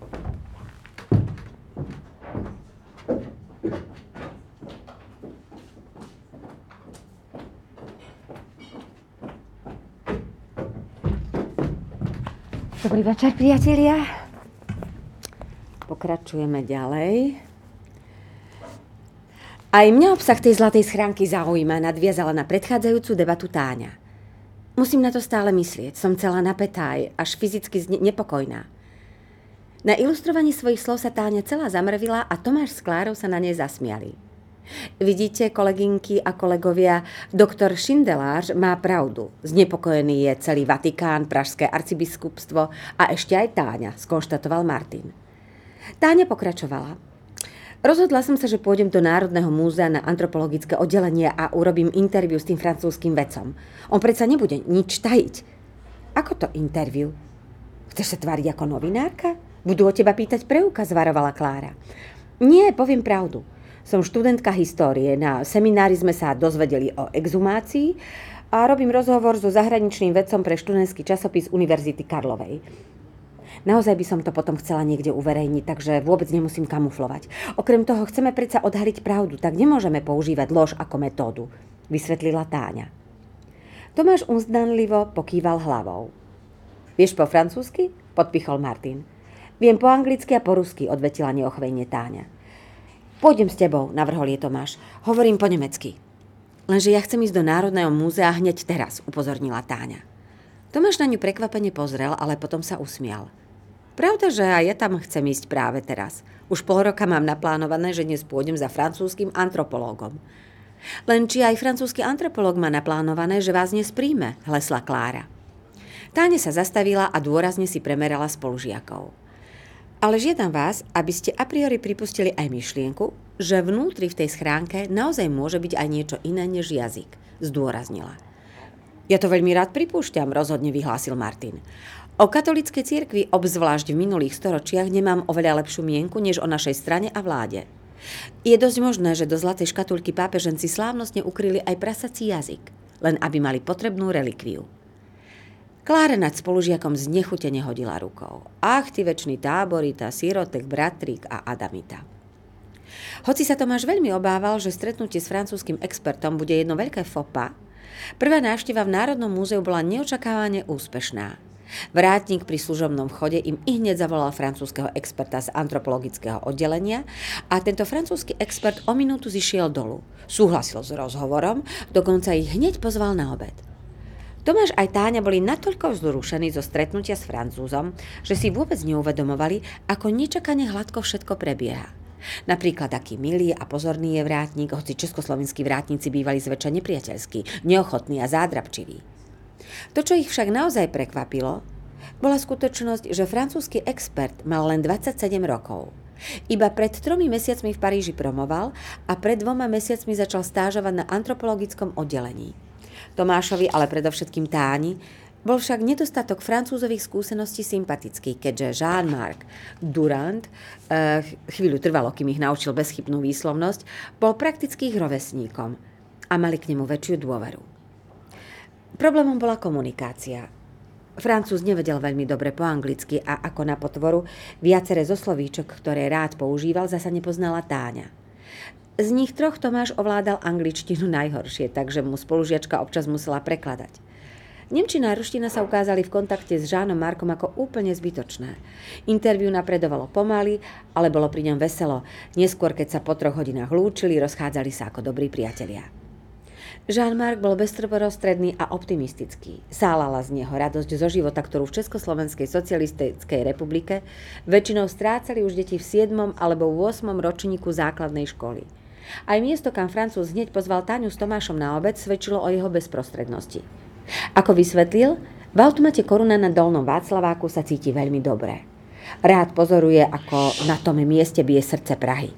Dobrý večer, priatelia. Pokračujeme ďalej. Aj mňa obsah tej zlatej schránky zaujíma, nadviazala na predchádzajúcu debatu Táňa. Musím na to stále myslieť, som celá napätá, až fyzicky nepokojná. Na ilustrovaní svojich slov sa Táňa celá zamrvila a Tomáš s Klárou sa na nej zasmiali. Vidíte, kolegynky a kolegovia, doktor Šindelář má pravdu. Znepokojený je celý Vatikán, Pražské arcibiskupstvo a ešte aj Táňa, skonštatoval Martin. Táňa pokračovala. Rozhodla som sa, že pôjdem do Národného múzea na antropologické oddelenie a urobím interviu s tým francúzským vedcom. On predsa nebude nič tajiť. Ako to interviu? Chceš sa tváriť ako novinárka? Budú o teba pýtať preukaz, varovala Klára. Nie, poviem pravdu. Som študentka histórie. Na seminári sme sa dozvedeli o exhumácii a robím rozhovor so zahraničným vedcom pre študentský časopis Univerzity Karlovej. Naozaj by som to potom chcela niekde uverejniť, takže vôbec nemusím kamuflovať. Okrem toho chceme predsa odhaliť pravdu, tak nemôžeme používať lož ako metódu, vysvetlila Táňa. Tomáš uzdanlivo pokýval hlavou. Vieš po francúzsky? podpichol Martin. Viem po anglicky a po rusky, odvetila neochvejne Táňa. Pôjdem s tebou, navrhol je Tomáš. Hovorím po nemecky. Lenže ja chcem ísť do Národného múzea hneď teraz, upozornila Táňa. Tomáš na ňu prekvapene pozrel, ale potom sa usmial. Pravda, že aj ja tam chcem ísť práve teraz. Už pol roka mám naplánované, že dnes pôjdem za francúzským antropológom. Len či aj francúzsky antropológ má naplánované, že vás dnes príjme, hlesla Klára. Táne sa zastavila a dôrazne si premerala spolužiakov. Ale žiadam vás, aby ste a priori pripustili aj myšlienku, že vnútri v tej schránke naozaj môže byť aj niečo iné než jazyk, zdôraznila. Ja to veľmi rád pripúšťam, rozhodne vyhlásil Martin. O katolíckej cirkvi, obzvlášť v minulých storočiach, nemám oveľa lepšiu mienku než o našej strane a vláde. Je dosť možné, že do zlatej škatulky pápeženci slávnostne ukryli aj prasací jazyk, len aby mali potrebnú relikviu. Klára nad spolužiakom znechutene hodila rukou. Ach, ty väčší táborita, sirotek, bratrík a Adamita. Hoci sa Tomáš veľmi obával, že stretnutie s francúzským expertom bude jedno veľké fopa, prvá návšteva v Národnom múzeu bola neočakávane úspešná. Vrátnik pri služobnom vchode im i hneď zavolal francúzského experta z antropologického oddelenia a tento francúzsky expert o minútu zišiel dolu. Súhlasil s rozhovorom, dokonca ich hneď pozval na obed. Tomáš aj Táňa boli natoľko vzrušení zo stretnutia s Francúzom, že si vôbec neuvedomovali, ako nečakane hladko všetko prebieha. Napríklad aký milý a pozorný je vrátnik, hoci československí vrátnici bývali zväčša nepriateľskí, neochotní a zádrabčiví. To, čo ich však naozaj prekvapilo, bola skutočnosť, že francúzsky expert mal len 27 rokov. Iba pred tromi mesiacmi v Paríži promoval a pred dvoma mesiacmi začal stážovať na antropologickom oddelení. Tomášovi, ale predovšetkým Táni, bol však nedostatok francúzových skúseností sympatický, keďže Jean-Marc Durand, eh, chvíľu trvalo, kým ich naučil bezchybnú výslovnosť, bol prakticky ich rovesníkom a mali k nemu väčšiu dôveru. Problémom bola komunikácia. Francúz nevedel veľmi dobre po anglicky a ako na potvoru viacere zo slovíčok, ktoré rád používal, zasa nepoznala Táňa. Z nich troch Tomáš ovládal angličtinu najhoršie, takže mu spolužiačka občas musela prekladať. Nemčina a ruština sa ukázali v kontakte s Žánom Markom ako úplne zbytočné. Interviu napredovalo pomaly, ale bolo pri ňom veselo. Neskôr, keď sa po troch hodinách lúčili, rozchádzali sa ako dobrí priatelia. Jean-Marc bol beztrvorostredný a optimistický. Sálala z neho radosť zo života, ktorú v Československej socialistickej republike väčšinou strácali už deti v 7. alebo 8. ročníku základnej školy. Aj miesto, kam Francúz hneď pozval Táňu s Tomášom na obed, svedčilo o jeho bezprostrednosti. Ako vysvetlil, v automate Koruna na Dolnom Václaváku sa cíti veľmi dobre. Rád pozoruje, ako na tom mieste bije srdce Prahy.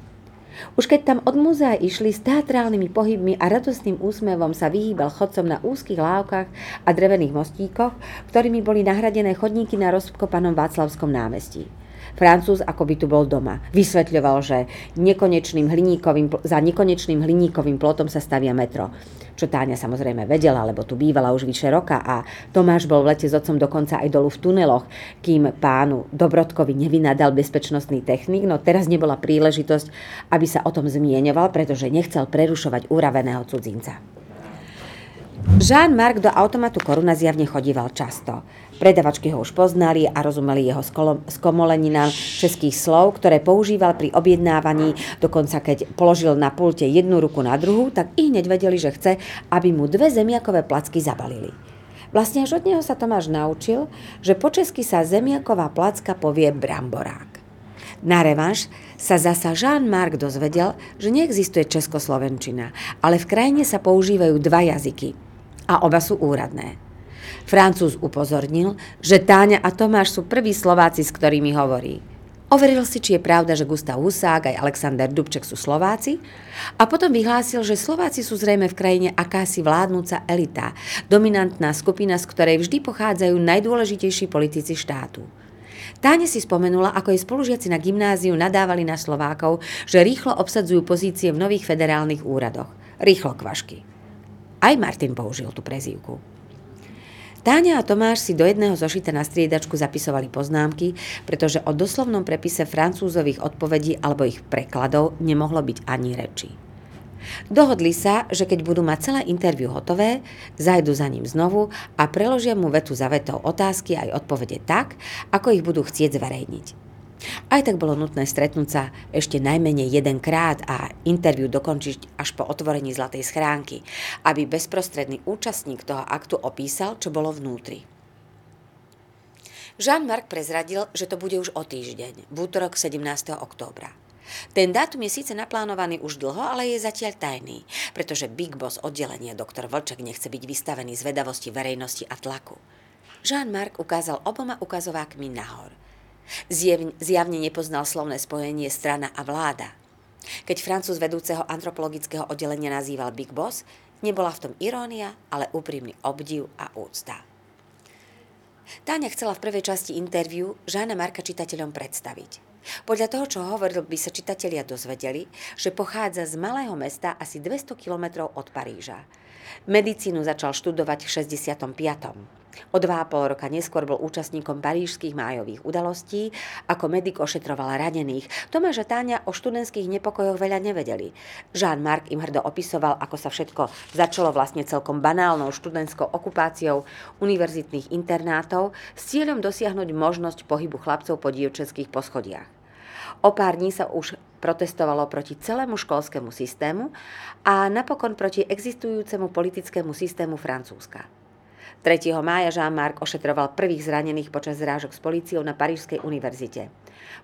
Už keď tam od múzea išli s teatrálnymi pohybmi a radostným úsmevom sa vyhýbal chodcom na úzkých lávkach a drevených mostíkoch, ktorými boli nahradené chodníky na rozkopanom Václavskom námestí. Francúz ako by tu bol doma. Vysvetľoval, že nekonečným hliníkovým, za nekonečným hliníkovým plotom sa stavia metro. Čo Táňa samozrejme vedela, lebo tu bývala už vyše roka a Tomáš bol v lete s otcom dokonca aj dolu v tuneloch, kým pánu Dobrodkovi nevynadal bezpečnostný technik, no teraz nebola príležitosť, aby sa o tom zmieňoval, pretože nechcel prerušovať uraveného cudzinca. Jean-Marc do automatu Koruna zjavne chodíval často. Predavačky ho už poznali a rozumeli jeho skomoleninám českých slov, ktoré používal pri objednávaní. Dokonca keď položil na pulte jednu ruku na druhú, tak i hneď vedeli, že chce, aby mu dve zemiakové placky zabalili. Vlastne až od neho sa Tomáš naučil, že po česky sa zemiaková placka povie bramborák. Na revanš sa zasa Jean-Marc dozvedel, že neexistuje českoslovenčina, ale v krajine sa používajú dva jazyky – a oba sú úradné. Francúz upozornil, že Táňa a Tomáš sú prví Slováci, s ktorými hovorí. Overil si, či je pravda, že Gustav Husák aj Alexander Dubček sú Slováci a potom vyhlásil, že Slováci sú zrejme v krajine akási vládnúca elita, dominantná skupina, z ktorej vždy pochádzajú najdôležitejší politici štátu. Táne si spomenula, ako jej spolužiaci na gymnáziu nadávali na Slovákov, že rýchlo obsadzujú pozície v nových federálnych úradoch. Rýchlo kvašky. Aj Martin použil tú prezývku. Táňa a Tomáš si do jedného zošita na striedačku zapisovali poznámky, pretože o doslovnom prepise francúzových odpovedí alebo ich prekladov nemohlo byť ani reči. Dohodli sa, že keď budú mať celé interviu hotové, zajdu za ním znovu a preložia mu vetu za vetou otázky aj odpovede tak, ako ich budú chcieť zverejniť. Aj tak bolo nutné stretnúť sa ešte najmenej jedenkrát a interviu dokončiť až po otvorení zlatej schránky, aby bezprostredný účastník toho aktu opísal, čo bolo vnútri. Jean-Marc prezradil, že to bude už o týždeň, v útorok 17. októbra. Ten dátum je síce naplánovaný už dlho, ale je zatiaľ tajný, pretože Big Boss oddelenia doktor Vlček nechce byť vystavený zvedavosti verejnosti a tlaku. Jean-Marc ukázal oboma ukazovákmi nahor – Zjavne nepoznal slovné spojenie strana a vláda. Keď Francúz vedúceho antropologického oddelenia nazýval Big Boss, nebola v tom irónia, ale úprimný obdiv a úcta. Táňa chcela v prvej časti interviu Žána Marka čitateľom predstaviť. Podľa toho, čo hovoril, by sa čitatelia dozvedeli, že pochádza z malého mesta asi 200 kilometrov od Paríža. Medicínu začal študovať v 65. O dva a pol roka neskôr bol účastníkom parížských májových udalostí, ako medic ošetroval ranených. Tomáš a Táňa o študentských nepokojoch veľa nevedeli. Jean-Marc im hrdo opisoval, ako sa všetko začalo vlastne celkom banálnou študentskou okupáciou univerzitných internátov s cieľom dosiahnuť možnosť pohybu chlapcov po dievčenských poschodiach. O pár dní sa už protestovalo proti celému školskému systému a napokon proti existujúcemu politickému systému Francúzska. 3. mája Jean-Marc ošetroval prvých zranených počas zrážok s políciou na Parížskej univerzite.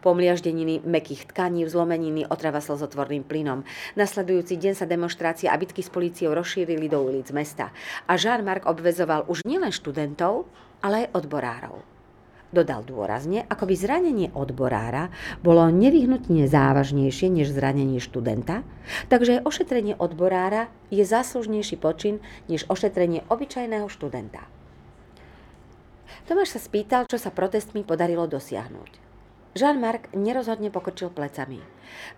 Pomliaždeniny mekých tkaní, zlomeniny, otrava slzotvorným plynom. Nasledujúci deň sa demonstrácie a bitky s políciou rozšírili do ulic mesta a Jean-Marc obvezoval už nielen študentov, ale aj odborárov. Dodal dôrazne, ako by zranenie odborára bolo nevyhnutne závažnejšie než zranenie študenta, takže ošetrenie odborára je záslužnejší počin než ošetrenie obyčajného študenta. Tomáš sa spýtal, čo sa protestmi podarilo dosiahnuť. Jean-Marc nerozhodne pokrčil plecami.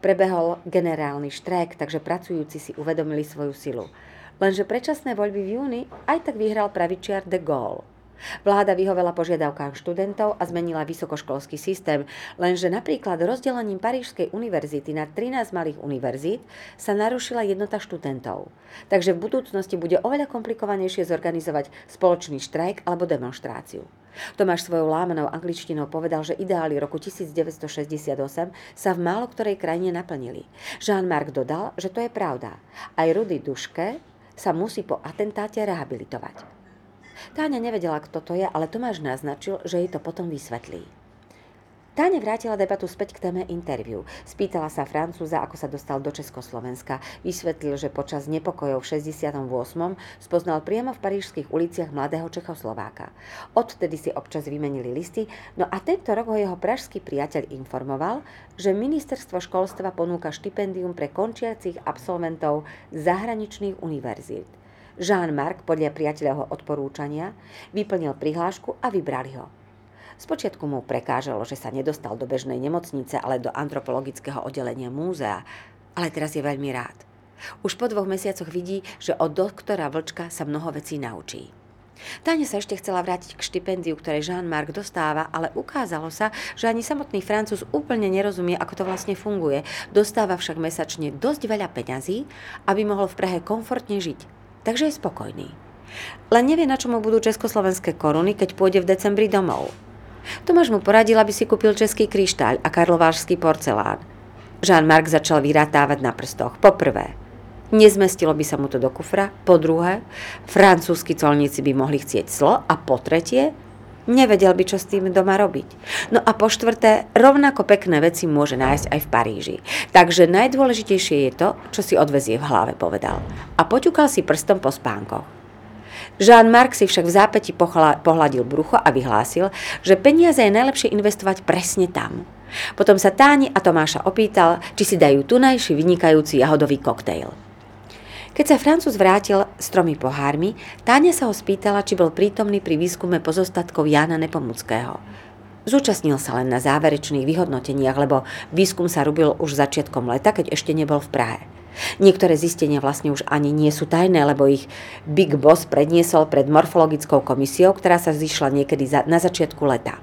Prebehol generálny štrajk, takže pracujúci si uvedomili svoju silu. Lenže predčasné voľby v júni aj tak vyhral pravičiar de Gaulle. Vláda vyhovela požiadavkám študentov a zmenila vysokoškolský systém, lenže napríklad rozdelením Parížskej univerzity na 13 malých univerzít sa narušila jednota študentov. Takže v budúcnosti bude oveľa komplikovanejšie zorganizovať spoločný štrajk alebo demonstráciu. Tomáš svojou lámanou angličtinou povedal, že ideály roku 1968 sa v málo ktorej krajine naplnili. Jean-Marc dodal, že to je pravda. Aj Rudy Duške sa musí po atentáte rehabilitovať. Táňa nevedela, kto to je, ale Tomáš naznačil, že jej to potom vysvetlí. Táne vrátila debatu späť k téme interviu. Spýtala sa Francúza, ako sa dostal do Československa. Vysvetlil, že počas nepokojov v 68. spoznal priamo v parížských uliciach mladého Čechoslováka. Odtedy si občas vymenili listy, no a tento rok ho jeho pražský priateľ informoval, že ministerstvo školstva ponúka štipendium pre končiacich absolventov zahraničných univerzít. Jean-Marc podľa priateľovho odporúčania vyplnil prihlášku a vybrali ho. Spočiatku mu prekážalo, že sa nedostal do bežnej nemocnice, ale do antropologického oddelenia múzea, ale teraz je veľmi rád. Už po dvoch mesiacoch vidí, že od doktora Vlčka sa mnoho vecí naučí. Táne sa ešte chcela vrátiť k štipendiu, ktoré Jean-Marc dostáva, ale ukázalo sa, že ani samotný Francúz úplne nerozumie, ako to vlastne funguje. Dostáva však mesačne dosť veľa peňazí, aby mohol v Prahe komfortne žiť takže je spokojný. Len nevie, na čo mu budú československé koruny, keď pôjde v decembri domov. Tomáš mu poradil, aby si kúpil český kryštáľ a karlovářský porcelán. Jean-Marc začal vyratávať na prstoch. Poprvé, nezmestilo by sa mu to do kufra. Po druhé, francúzski colníci by mohli chcieť slo. A po tretie, Nevedel by, čo s tým doma robiť. No a po štvrté, rovnako pekné veci môže nájsť aj v Paríži. Takže najdôležitejšie je to, čo si odvezie v hlave, povedal. A poťukal si prstom po spánkoch. Jean-Marc si však v zápäti pohľadil brucho a vyhlásil, že peniaze je najlepšie investovať presne tam. Potom sa Táni a Tomáša opýtal, či si dajú tunajší vynikajúci jahodový koktejl. Keď sa Francúz vrátil s tromi pohármi, Táňa sa ho spýtala, či bol prítomný pri výskume pozostatkov Jána Nepomuckého. Zúčastnil sa len na záverečných vyhodnoteniach, lebo výskum sa robil už začiatkom leta, keď ešte nebol v Prahe. Niektoré zistenia vlastne už ani nie sú tajné, lebo ich Big Boss predniesol pred morfologickou komisiou, ktorá sa zišla niekedy za, na začiatku leta.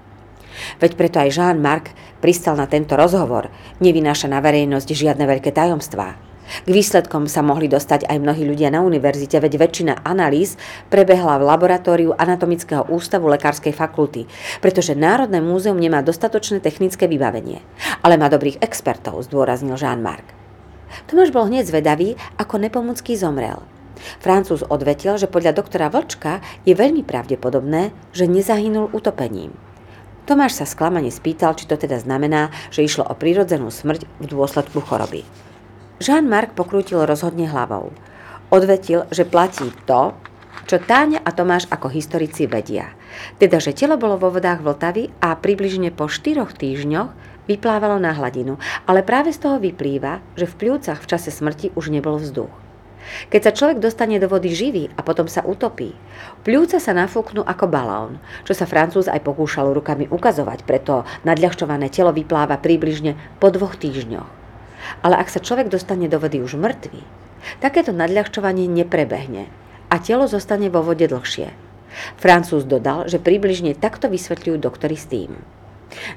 Veď preto aj Jean-Marc pristal na tento rozhovor. Nevynáša na verejnosť žiadne veľké tajomstvá. K výsledkom sa mohli dostať aj mnohí ľudia na univerzite, veď väčšina analýz prebehla v laboratóriu Anatomického ústavu Lekárskej fakulty, pretože Národné múzeum nemá dostatočné technické vybavenie. Ale má dobrých expertov, zdôraznil Jean-Marc. Tomáš bol hneď zvedavý, ako Nepomucký zomrel. Francúz odvetil, že podľa doktora Vlčka je veľmi pravdepodobné, že nezahynul utopením. Tomáš sa sklamane spýtal, či to teda znamená, že išlo o prírodzenú smrť v dôsledku choroby. Jean-Marc pokrútil rozhodne hlavou. Odvetil, že platí to, čo Táňa a Tomáš ako historici vedia. Teda, že telo bolo vo vodách Vltavy a približne po štyroch týždňoch vyplávalo na hladinu, ale práve z toho vyplýva, že v pľúcach v čase smrti už nebol vzduch. Keď sa človek dostane do vody živý a potom sa utopí, pľúca sa nafúknú ako balón, čo sa Francúz aj pokúšal rukami ukazovať, preto nadľahčované telo vypláva približne po dvoch týždňoch. Ale ak sa človek dostane do vody už mŕtvý, takéto nadľahčovanie neprebehne a telo zostane vo vode dlhšie. Francúz dodal, že približne takto vysvetľujú doktory s tým.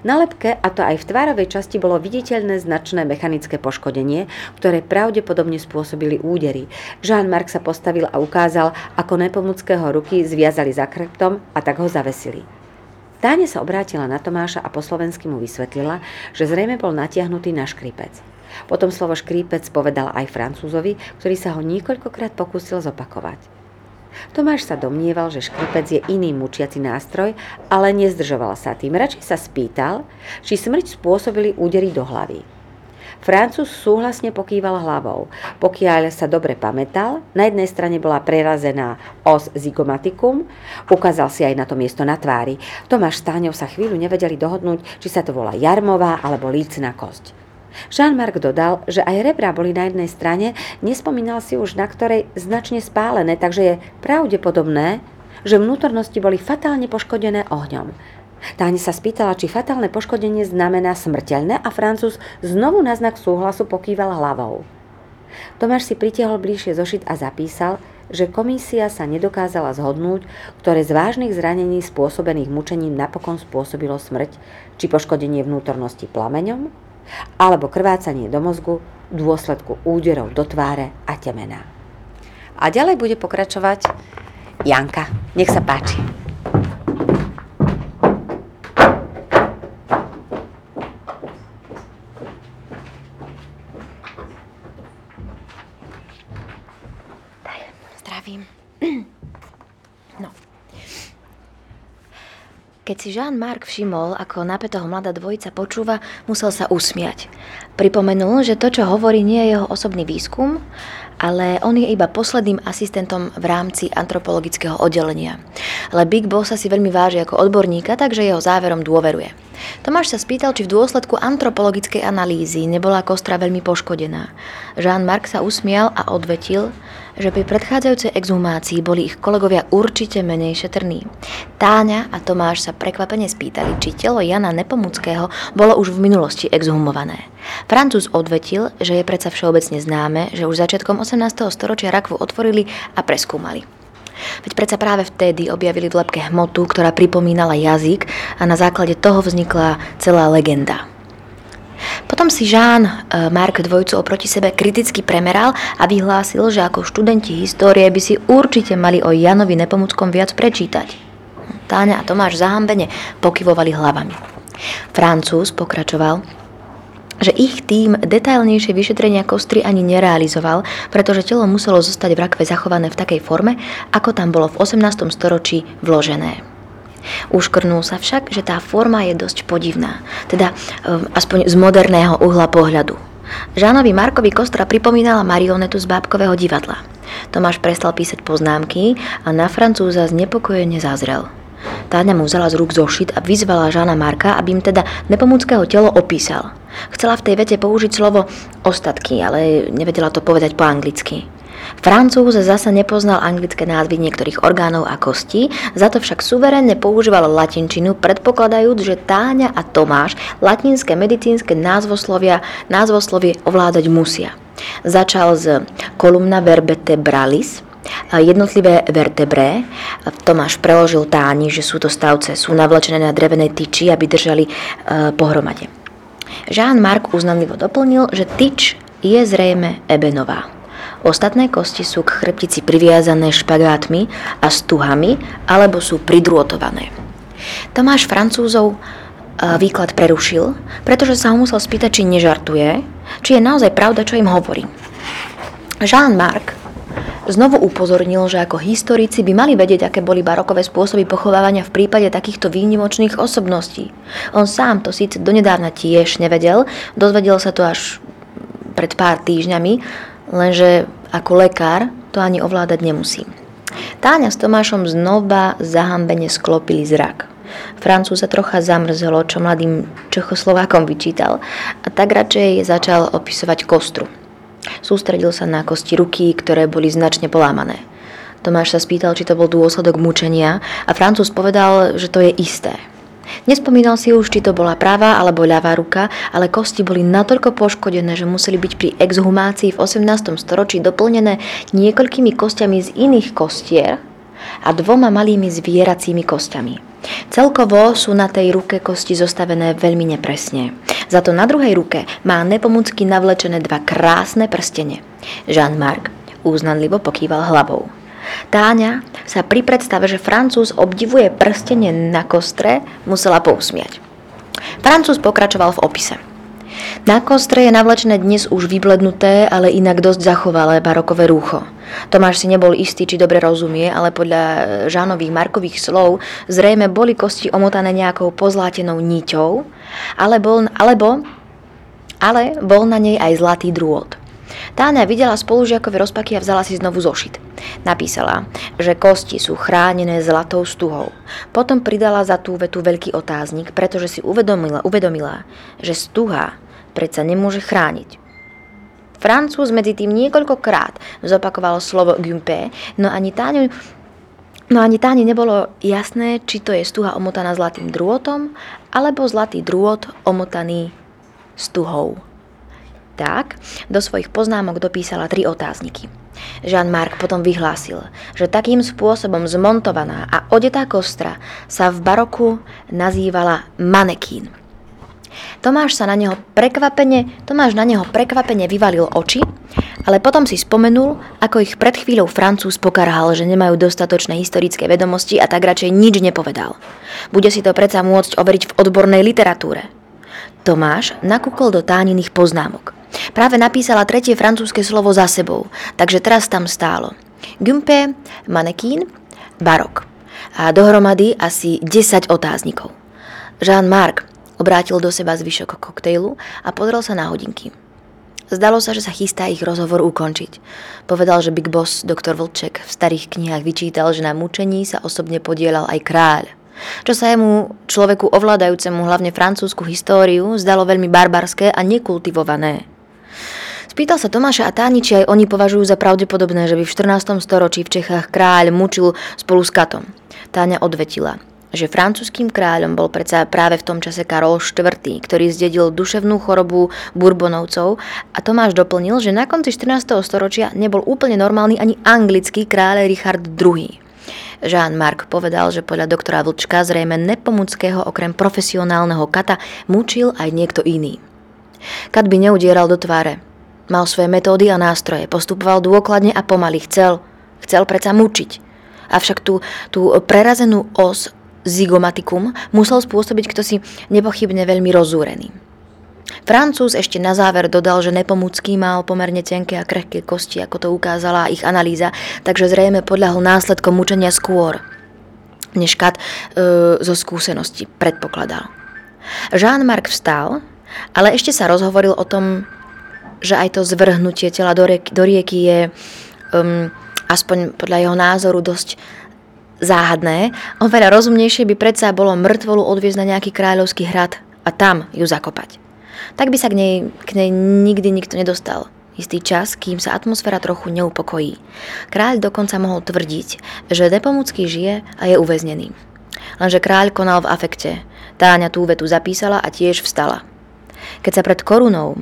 Na lepke, a to aj v tvárovej časti, bolo viditeľné značné mechanické poškodenie, ktoré pravdepodobne spôsobili údery. Jean-Marc sa postavil a ukázal, ako nepomúckého ruky zviazali za kreptom a tak ho zavesili. Táne sa obrátila na Tomáša a po slovensky mu vysvetlila, že zrejme bol natiahnutý na škripec. Potom slovo škrípec povedal aj Francúzovi, ktorý sa ho niekoľkokrát pokúsil zopakovať. Tomáš sa domnieval, že škripec je iný mučiaci nástroj, ale nezdržoval sa tým. Radšej sa spýtal, či smrť spôsobili údery do hlavy. Francúz súhlasne pokýval hlavou. Pokiaľ sa dobre pamätal, na jednej strane bola prerazená os zygomatikum, ukázal si aj na to miesto na tvári. Tomáš s Táňou sa chvíľu nevedeli dohodnúť, či sa to volá jarmová alebo lícna kosť. Jean-Marc dodal, že aj rebra boli na jednej strane, nespomínal si už na ktorej značne spálené, takže je pravdepodobné, že vnútornosti boli fatálne poškodené ohňom. Táne sa spýtala, či fatálne poškodenie znamená smrteľné a Francúz znovu na znak súhlasu pokýval hlavou. Tomáš si pritiahol bližšie zošit a zapísal, že komisia sa nedokázala zhodnúť, ktoré z vážnych zranení spôsobených mučením napokon spôsobilo smrť, či poškodenie vnútornosti plameňom, alebo krvácanie do mozgu v dôsledku úderov do tváre a temena. A ďalej bude pokračovať Janka. Nech sa páči. Zdravím. No, keď si Jean-Marc všimol, ako napätého mladá dvojica počúva, musel sa usmiať. Pripomenul, že to, čo hovorí, nie je jeho osobný výskum, ale on je iba posledným asistentom v rámci antropologického oddelenia. Ale Big Boss sa si veľmi váži ako odborníka, takže jeho záverom dôveruje. Tomáš sa spýtal, či v dôsledku antropologickej analýzy nebola kostra veľmi poškodená. Jean-Marc sa usmial a odvetil, že pri predchádzajúcej exhumácii boli ich kolegovia určite menej šetrní. Táňa a Tomáš sa prekvapene spýtali, či telo Jana Nepomuckého bolo už v minulosti exhumované. Francúz odvetil, že je predsa všeobecne známe, že už začiatkom 18. storočia rakvu otvorili a preskúmali. Veď predsa práve vtedy objavili v lepke hmotu, ktorá pripomínala jazyk a na základe toho vznikla celá legenda. Potom si Jean eh, Mark dvojcu oproti sebe kriticky premeral a vyhlásil, že ako študenti histórie by si určite mali o Janovi Nepomuckom viac prečítať. Táňa a Tomáš zahambene pokyvovali hlavami. Francúz pokračoval, že ich tým detailnejšie vyšetrenia kostry ani nerealizoval, pretože telo muselo zostať v rakve zachované v takej forme, ako tam bolo v 18. storočí vložené. Uškrnul sa však, že tá forma je dosť podivná, teda um, aspoň z moderného uhla pohľadu. Žánovi Markovi Kostra pripomínala marionetu z bábkového divadla. Tomáš prestal písať poznámky a na Francúza znepokojene zazrel. Táňa mu vzala z rúk zošit a vyzvala Žána Marka, aby im teda nepomúckého telo opísal. Chcela v tej vete použiť slovo ostatky, ale nevedela to povedať po anglicky. Francúz zasa nepoznal anglické názvy niektorých orgánov a kostí, za to však suverénne používal latinčinu, predpokladajúc, že Táňa a Tomáš latinské medicínske názvoslovia, názvoslovie ovládať musia. Začal z kolumna vertebralis, jednotlivé vertebré. Tomáš preložil táni, že sú to stavce, sú navlečené na drevenej tyči, aby držali e, pohromade. Jean-Marc uznanlivo doplnil, že tyč je zrejme ebenová. Ostatné kosti sú k chrbtici priviazané špagátmi a stuhami alebo sú pridrôtované. Tomáš Francúzov e, výklad prerušil, pretože sa ho musel spýtať, či nežartuje, či je naozaj pravda, čo im hovorí. Jean-Marc znovu upozornil, že ako historici by mali vedieť, aké boli barokové spôsoby pochovávania v prípade takýchto výnimočných osobností. On sám to síce donedávna tiež nevedel, dozvedel sa to až pred pár týždňami, lenže ako lekár to ani ovládať nemusím. Táňa s Tomášom znova zahambene sklopili zrak. Francúza trocha zamrzelo, čo mladým Čechoslovákom vyčítal a tak radšej začal opisovať kostru. Sústredil sa na kosti ruky, ktoré boli značne polámané. Tomáš sa spýtal, či to bol dôsledok mučenia a Francúz povedal, že to je isté. Nespomínal si už, či to bola pravá alebo ľavá ruka, ale kosti boli natoľko poškodené, že museli byť pri exhumácii v 18. storočí doplnené niekoľkými kostiami z iných kostier a dvoma malými zvieracími kostiami. Celkovo sú na tej ruke kosti zostavené veľmi nepresne. Za to na druhej ruke má nepomúcky navlečené dva krásne prstene. Jean-Marc úznanlivo pokýval hlavou. Táňa sa pri predstave, že Francúz obdivuje prstenie na kostre, musela pousmiať. Francúz pokračoval v opise. Na kostre je navlečené dnes už vyblednuté, ale inak dosť zachovalé barokové rúcho. Tomáš si nebol istý, či dobre rozumie, ale podľa Žánových Markových slov zrejme boli kosti omotané nejakou pozlátenou niťou, ale bol, alebo, ale bol na nej aj zlatý drôt. Táňa videla spolužiakovi rozpaky a vzala si znovu zošit. Napísala, že kosti sú chránené zlatou stuhou. Potom pridala za tú vetu veľký otáznik, pretože si uvedomila, uvedomila že stuha predsa nemôže chrániť. Francúz medzi tým niekoľkokrát zopakoval slovo Gumpe, no ani Táňu No ani Táni nebolo jasné, či to je stuha omotaná zlatým drôtom, alebo zlatý drôt omotaný stuhou tak do svojich poznámok dopísala tri otázniky. Jean-Marc potom vyhlásil, že takým spôsobom zmontovaná a odetá kostra sa v baroku nazývala manekín. Tomáš sa na neho prekvapene, Tomáš na neho prekvapene vyvalil oči, ale potom si spomenul, ako ich pred chvíľou Francúz pokarhal, že nemajú dostatočné historické vedomosti a tak radšej nič nepovedal. Bude si to predsa môcť overiť v odbornej literatúre. Tomáš nakúkol do tániných poznámok. Práve napísala tretie francúzske slovo za sebou, takže teraz tam stálo. Gumpe, manekín, barok. A dohromady asi 10 otáznikov. Jean-Marc obrátil do seba zvyšok koktejlu a pozrel sa na hodinky. Zdalo sa, že sa chystá ich rozhovor ukončiť. Povedal, že Big Boss doktor Vlček v starých knihách vyčítal, že na mučení sa osobne podielal aj kráľ. Čo sa jemu, človeku ovládajúcemu hlavne francúzsku históriu, zdalo veľmi barbarské a nekultivované. Spýtal sa Tomáša a Táni, či aj oni považujú za pravdepodobné, že by v 14. storočí v Čechách kráľ mučil spolu s Katom. Táňa odvetila, že francúzským kráľom bol predsa práve v tom čase Karol IV, ktorý zdedil duševnú chorobu Bourbonovcov a Tomáš doplnil, že na konci 14. storočia nebol úplne normálny ani anglický kráľ Richard II. Jean-Marc povedal, že podľa doktora Vlčka zrejme Nepomuckého okrem profesionálneho kata mučil aj niekto iný. Kat by neudieral do tváre, Mal svoje metódy a nástroje, postupoval dôkladne a pomaly, chcel, chcel predsa mučiť. Avšak tú, tú prerazenú os zygomatikum musel spôsobiť kto si nepochybne veľmi rozúrený. Francúz ešte na záver dodal, že Nepomucký mal pomerne tenké a krehké kosti, ako to ukázala ich analýza, takže zrejme podľahol následkom mučenia skôr, než Kat e, zo skúsenosti predpokladal. Jean-Marc vstal, ale ešte sa rozhovoril o tom, že aj to zvrhnutie tela do, rieky, do rieky je um, aspoň podľa jeho názoru dosť záhadné. Oveľa rozumnejšie by predsa bolo mŕtvolu odviezť na nejaký kráľovský hrad a tam ju zakopať. Tak by sa k nej, k nej nikdy nikto nedostal. Istý čas, kým sa atmosféra trochu neupokojí. Kráľ dokonca mohol tvrdiť, že Nepomucký žije a je uväznený. Lenže kráľ konal v afekte. Táňa tú vetu zapísala a tiež vstala. Keď sa pred korunou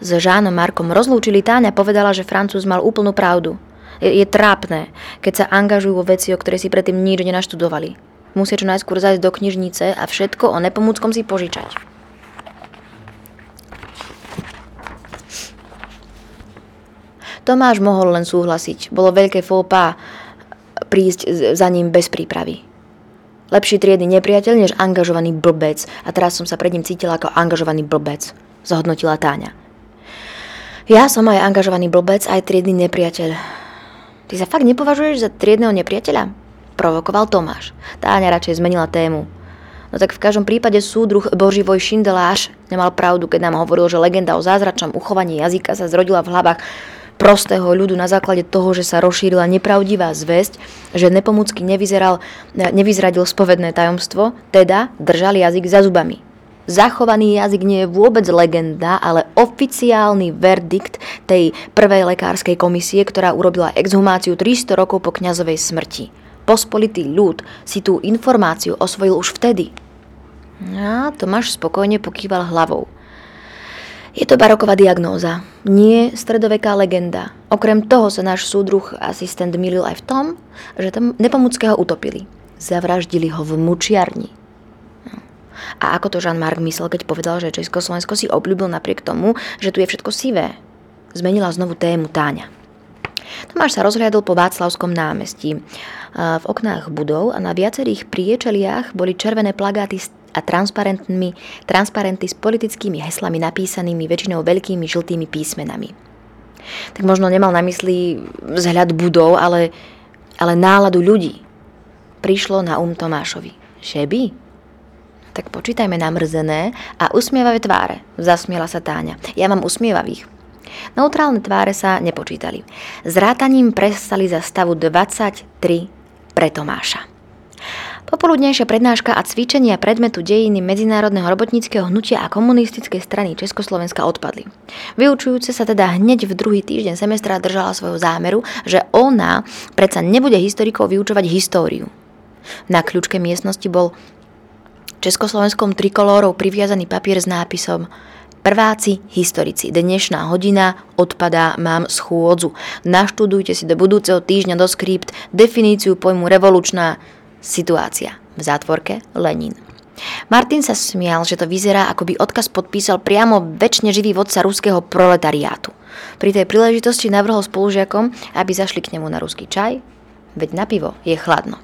s Žánom Markom rozlúčili, Táňa povedala, že Francúz mal úplnú pravdu. Je, je trápne, keď sa angažujú vo veci, o ktoré si predtým nič nenaštudovali. Musia čo najskôr zajsť do knižnice a všetko o nepomúckom si požičať. Tomáš mohol len súhlasiť. Bolo veľké fópa prísť za ním bez prípravy. Lepší triedy nepriateľ než angažovaný blbec a teraz som sa pred ním cítila ako angažovaný blbec, zhodnotila Táňa. Ja som aj angažovaný blbec, aj triedny nepriateľ. Ty sa fakt nepovažuješ za triedného nepriateľa? Provokoval Tomáš. Táňa radšej zmenila tému. No tak v každom prípade súdruh Boživoj Šindeláš nemal pravdu, keď nám hovoril, že legenda o zázračnom uchovaní jazyka sa zrodila v hlavách prostého ľudu na základe toho, že sa rozšírila nepravdivá zväzť, že Nepomucký nevyzeral, nevyzradil spovedné tajomstvo, teda držal jazyk za zubami. Zachovaný jazyk nie je vôbec legenda, ale oficiálny verdikt tej prvej lekárskej komisie, ktorá urobila exhumáciu 300 rokov po kňazovej smrti. Pospolitý ľud si tú informáciu osvojil už vtedy. A Tomáš spokojne pokýval hlavou. Je to baroková diagnóza, nie stredoveká legenda. Okrem toho sa náš súdruh asistent milil aj v tom, že tam Nepomuckého utopili. Zavraždili ho v mučiarni. A ako to Jean-Marc myslel, keď povedal, že Československo si obľúbil napriek tomu, že tu je všetko sivé? Zmenila znovu tému Táňa. Tomáš sa rozhliadol po Václavskom námestí. V oknách budov a na viacerých priečeliach boli červené plagáty a transparentmi, transparenty s politickými heslami napísanými väčšinou veľkými žltými písmenami. Tak možno nemal na mysli vzhľad budov, ale, ale náladu ľudí. Prišlo na um Tomášovi. Že by? Tak počítajme namrzené a usmievavé tváre, zasmiela sa Táňa. Ja mám usmievavých. Neutrálne tváre sa nepočítali. Zrátaním prestali za stavu 23 pre Tomáša. Popoludnejšia prednáška a cvičenia predmetu dejiny medzinárodného robotníckého hnutia a komunistickej strany Československa odpadli. Vyučujúce sa teda hneď v druhý týždeň semestra držala svojho zámeru, že ona predsa nebude historikov vyučovať históriu. Na kľúčke miestnosti bol československom trikolórou priviazaný papier s nápisom Prváci historici, dnešná hodina odpadá, mám schôdzu. Naštudujte si do budúceho týždňa do skript definíciu pojmu revolučná Situácia. V zátvorke Lenin. Martin sa smial, že to vyzerá, ako by odkaz podpísal priamo väčšine živý vodca ruského proletariátu. Pri tej príležitosti navrhol spolužiakom, aby zašli k nemu na ruský čaj, veď na pivo je chladno.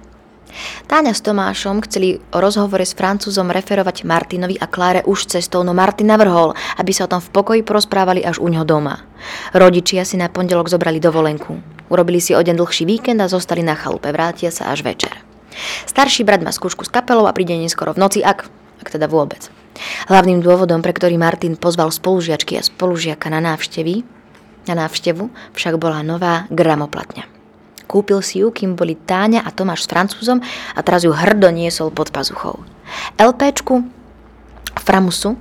Táňa s Tomášom chceli o rozhovore s Francúzom referovať Martinovi a Kláre už cestou, no Martin navrhol, aby sa o tom v pokoji porozprávali až u ňoho doma. Rodičia si na pondelok zobrali dovolenku. Urobili si o deň dlhší víkend a zostali na chalupe, vrátia sa až večer. Starší brat má skúšku s kapelou a príde neskoro v noci, ak, ak teda vôbec. Hlavným dôvodom, pre ktorý Martin pozval spolužiačky a spolužiaka na návštevy, na návštevu však bola nová gramoplatňa. Kúpil si ju, kým boli Táňa a Tomáš s Francúzom a teraz ju hrdo niesol pod pazuchou. LPčku Framusu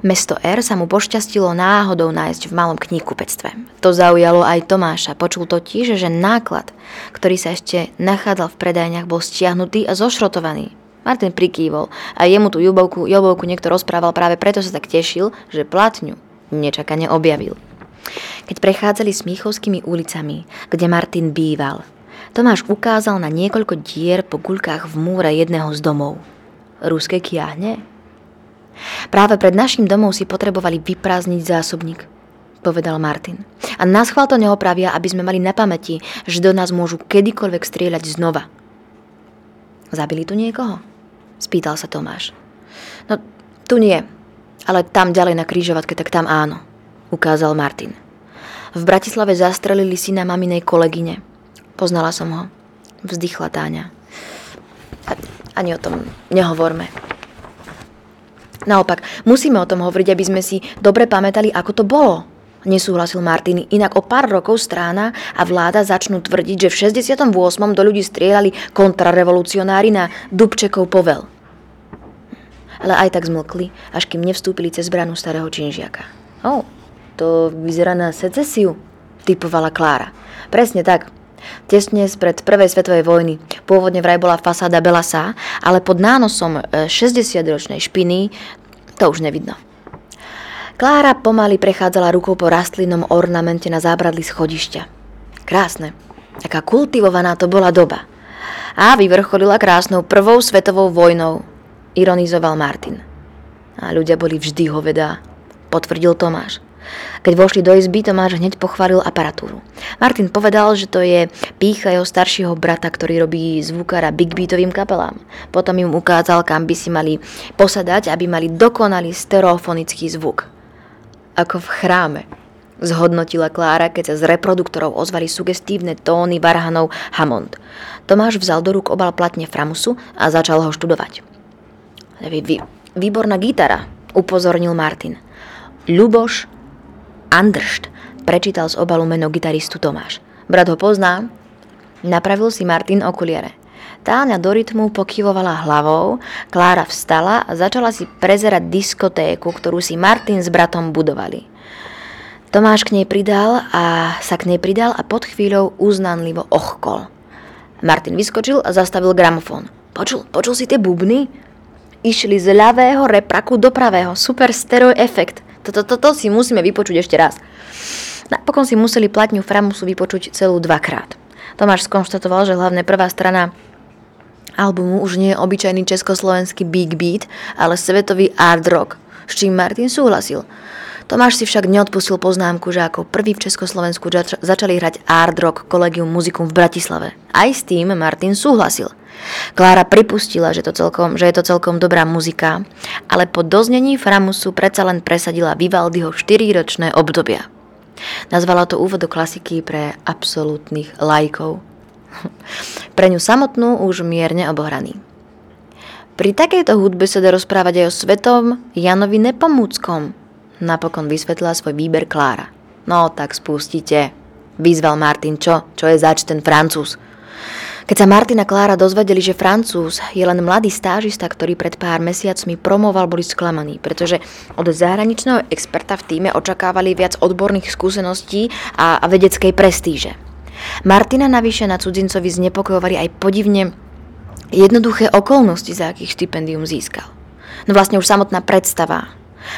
Mesto R sa mu pošťastilo náhodou nájsť v malom knihkupectve. To zaujalo aj Tomáša. Počul totiž, že náklad, ktorý sa ešte nachádzal v predajniach, bol stiahnutý a zošrotovaný. Martin prikývol a jemu tú jubovku, jubovku niekto rozprával práve preto sa tak tešil, že platňu nečakane objavil. Keď prechádzali Smíchovskými ulicami, kde Martin býval, Tomáš ukázal na niekoľko dier po guľkách v múre jedného z domov. Ruské kiahne? Práve pred našim domom si potrebovali vyprázdniť zásobník, povedal Martin. A nás chval to neopravia, aby sme mali na pamäti, že do nás môžu kedykoľvek strieľať znova. Zabili tu niekoho? Spýtal sa Tomáš. No, tu nie, ale tam ďalej na krížovatke, tak tam áno, ukázal Martin. V Bratislave zastrelili syna maminej kolegyne. Poznala som ho. Vzdychla Táňa. Ani o tom nehovorme. Naopak, musíme o tom hovoriť, aby sme si dobre pamätali, ako to bolo. Nesúhlasil Martin, inak o pár rokov strána a vláda začnú tvrdiť, že v 68. do ľudí strieľali kontrarevolucionári na Dubčekov povel. Ale aj tak zmlkli, až kým nevstúpili cez branu starého činžiaka. O, to vyzerá na secesiu, typovala Klára. Presne tak, tesne spred prvej svetovej vojny. Pôvodne vraj bola fasáda Belasa, ale pod nánosom 60-ročnej e, špiny to už nevidno. Klára pomaly prechádzala rukou po rastlinnom ornamente na zábradli schodišťa. Krásne. Aká kultivovaná to bola doba. A vyvrcholila krásnou prvou svetovou vojnou, ironizoval Martin. A ľudia boli vždy hovedá, potvrdil Tomáš. Keď vošli do izby, Tomáš hneď pochválil aparatúru. Martin povedal, že to je pícha jeho staršieho brata, ktorý robí zvukára big beatovým kapelám. Potom im ukázal, kam by si mali posadať, aby mali dokonalý stereofonický zvuk. Ako v chráme, zhodnotila Klára, keď sa z reproduktorov ozvali sugestívne tóny varhanov Hammond. Tomáš vzal do rúk obal platne Framusu a začal ho študovať. Výborná gitara, upozornil Martin. Ľuboš Andršt, prečítal z obalu meno gitaristu Tomáš. Brat ho pozná? Napravil si Martin okuliare. Táňa do rytmu pokyvovala hlavou, Klára vstala a začala si prezerať diskotéku, ktorú si Martin s bratom budovali. Tomáš k nej pridal a sa k nej pridal a pod chvíľou uznanlivo ochkol. Martin vyskočil a zastavil gramofón. Počul, počul si tie bubny? Išli z ľavého repraku do pravého. Super stereo efekt. Toto to, to, si musíme vypočuť ešte raz. Napokon si museli platňu Framusu vypočuť celú dvakrát. Tomáš skonštatoval, že hlavne prvá strana albumu už nie je obyčajný československý big beat, ale svetový art rock, s čím Martin súhlasil. Tomáš si však neodpustil poznámku, že ako prvý v Československu začali hrať art rock kolegium muzikum v Bratislave. Aj s tým Martin súhlasil. Klára pripustila, že, to celkom, že je to celkom dobrá muzika, ale po doznení Framusu predsa len presadila Vivaldiho 4-ročné obdobia. Nazvala to úvod do klasiky pre absolútnych lajkov. Pre ňu samotnú už mierne obohraný. Pri takejto hudbe sa dá rozprávať aj o svetom Janovi Nepomúckom. Napokon vysvetlila svoj výber Klára. No tak spustite. Vyzval Martin čo? Čo je zač ten francúz? Keď sa Martin a Klára dozvedeli, že Francúz je len mladý stážista, ktorý pred pár mesiacmi promoval, boli sklamaní, pretože od zahraničného experta v týme očakávali viac odborných skúseností a vedeckej prestíže. Martina navyše na cudzincovi znepokojovali aj podivne jednoduché okolnosti, za akých štipendium získal. No vlastne už samotná predstava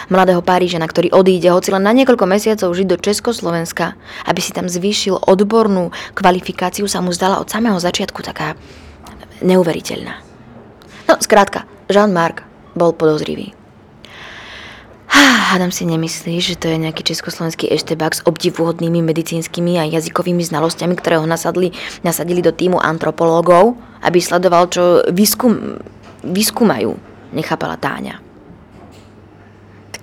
mladého Parížana, ktorý odíde hoci len na niekoľko mesiacov žiť do Československa, aby si tam zvýšil odbornú kvalifikáciu, sa mu zdala od samého začiatku taká neuveriteľná. No, skrátka, Jean-Marc bol podozrivý. Hádam si nemyslíš, že to je nejaký československý eštebák s obdivuhodnými medicínskymi a jazykovými znalosťami, ktoré ho nasadli, nasadili do týmu antropológov, aby sledoval, čo výskum, vyskúmajú, nechápala Táňa.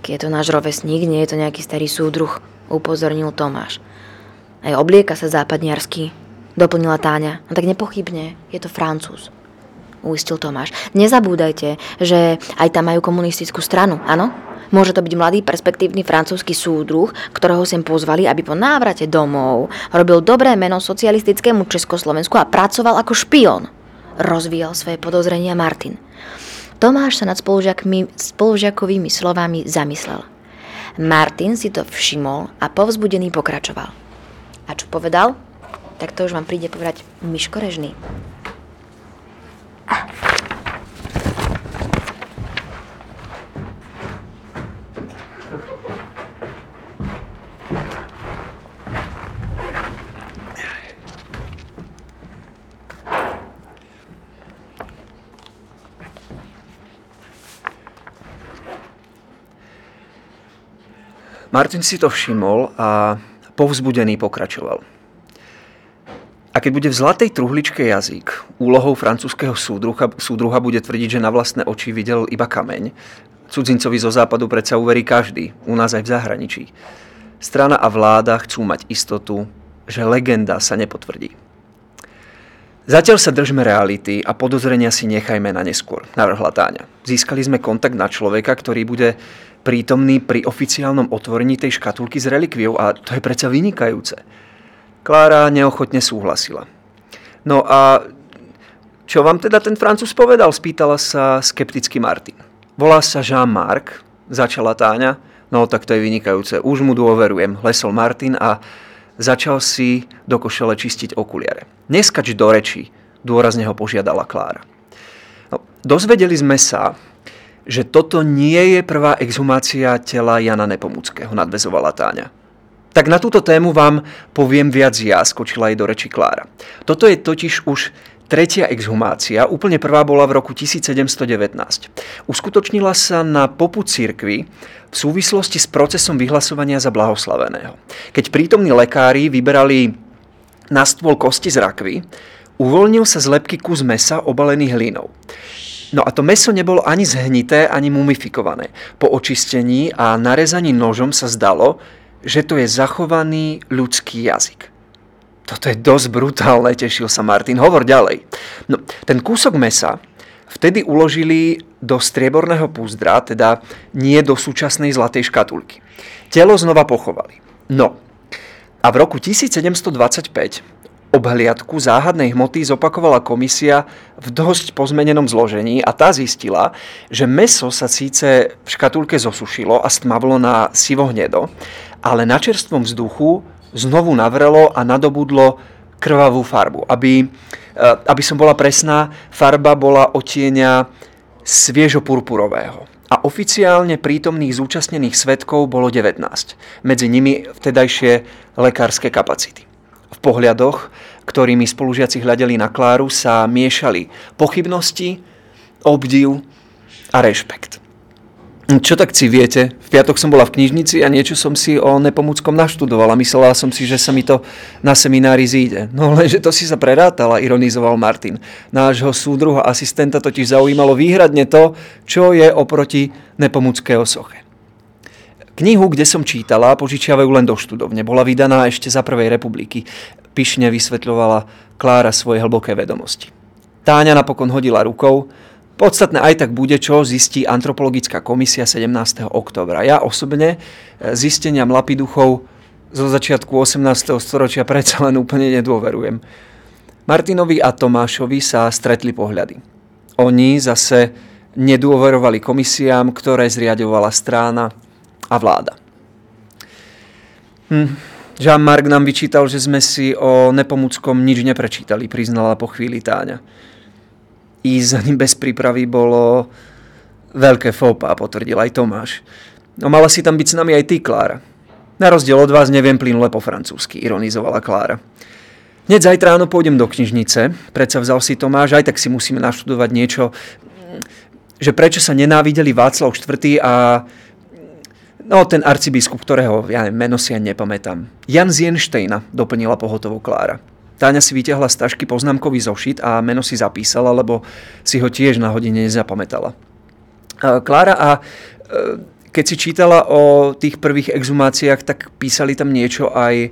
Tak je to náš rovesník, nie je to nejaký starý súdruh, upozornil Tomáš. Aj oblieka sa západniarsky, doplnila Táňa. No tak nepochybne, je to Francúz uistil Tomáš. Nezabúdajte, že aj tam majú komunistickú stranu, áno? Môže to byť mladý perspektívny francúzsky súdruh, ktorého sem pozvali, aby po návrate domov robil dobré meno socialistickému Československu a pracoval ako špion. Rozvíjal svoje podozrenia Martin. Tomáš sa nad spolužiakovými slovami zamyslel. Martin si to všimol a povzbudený pokračoval. A čo povedal? Tak to už vám príde povedať Miško Režný. Martin si to všimol a povzbudený pokračoval. A keď bude v zlatej truhličke jazyk, úlohou francúzského súdruha, súdruha bude tvrdiť, že na vlastné oči videl iba kameň. Cudzincovi zo západu predsa uverí každý, u nás aj v zahraničí. Strana a vláda chcú mať istotu, že legenda sa nepotvrdí. Zatiaľ sa držme reality a podozrenia si nechajme na neskôr, navrhla Táňa. Získali sme kontakt na človeka, ktorý bude prítomný pri oficiálnom otvorení tej škatulky s relikviou a to je predsa vynikajúce. Klára neochotne súhlasila. No a čo vám teda ten Francúz povedal? Spýtala sa skeptický Martin. Volá sa Jean-Marc, začala Táňa. No tak to je vynikajúce, už mu dôverujem, lesol Martin a začal si do košele čistiť okuliare. Neskač do reči, dôrazne ho požiadala Klára. No, dozvedeli sme sa, že toto nie je prvá exhumácia tela Jana Nepomuckého, nadvezovala Táňa. Tak na túto tému vám poviem viac ja, skočila aj do reči Klára. Toto je totiž už tretia exhumácia, úplne prvá bola v roku 1719. Uskutočnila sa na popu cirkvi v súvislosti s procesom vyhlasovania za blahoslaveného. Keď prítomní lekári vyberali na stôl kosti z rakvy, uvoľnil sa z lepky kus mesa obalený hlinou. No a to meso nebolo ani zhnité, ani mumifikované. Po očistení a narezaní nožom sa zdalo, že to je zachovaný ľudský jazyk. Toto je dosť brutálne, tešil sa Martin. Hovor ďalej. No, ten kúsok mesa vtedy uložili do strieborného púzdra, teda nie do súčasnej zlatej škatulky. Telo znova pochovali. No, a v roku 1725 obhliadku záhadnej hmoty zopakovala komisia v dosť pozmenenom zložení a tá zistila, že meso sa síce v škatulke zosušilo a stmavlo na sivo hnedo, ale na čerstvom vzduchu znovu navrelo a nadobudlo krvavú farbu. Aby, e, aby som bola presná, farba bola otieňa sviežo purpurového a oficiálne prítomných zúčastnených svetkov bolo 19. Medzi nimi vtedajšie lekárske kapacity. V pohľadoch, ktorými spolužiaci hľadeli na Kláru, sa miešali pochybnosti, obdiv a rešpekt. Čo tak si viete? V piatok som bola v knižnici a niečo som si o Nepomuckom naštudovala. Myslela som si, že sa mi to na seminári zíde. No lenže to si sa prerátala, ironizoval Martin. Nášho súdruha asistenta totiž zaujímalo výhradne to, čo je oproti Nepomuckého soche. Knihu, kde som čítala, požičiavajú len do študovne. Bola vydaná ešte za Prvej republiky. Pyšne vysvetľovala Klára svoje hlboké vedomosti. Táňa napokon hodila rukou, Podstatné aj tak bude, čo zistí antropologická komisia 17. oktobra. Ja osobne e, zisteniam lapiduchov zo začiatku 18. storočia predsa len úplne nedôverujem. Martinovi a Tomášovi sa stretli pohľady. Oni zase nedôverovali komisiám, ktoré zriadovala strána a vláda. Hm. Jean-Marc nám vyčítal, že sme si o Nepomuckom nič neprečítali, priznala po chvíli Táňa ísť za ním bez prípravy bolo veľké fópa, potvrdil aj Tomáš. No mala si tam byť s nami aj ty, Klára. Na rozdiel od vás neviem plynule po francúzsky, ironizovala Klára. Hneď zajtra ráno pôjdem do knižnice, predsa vzal si Tomáš, aj tak si musíme naštudovať niečo, že prečo sa nenávideli Václav IV. a no, ten arcibiskup, ktorého ja meno si ani nepamätám. Jan Zienštejna, doplnila pohotovo Klára. Táňa si vyťahla z tašky poznámkový zošit a meno si zapísala, lebo si ho tiež na hodine nezapamätala. Klára, a e, keď si čítala o tých prvých exhumáciách, tak písali tam niečo aj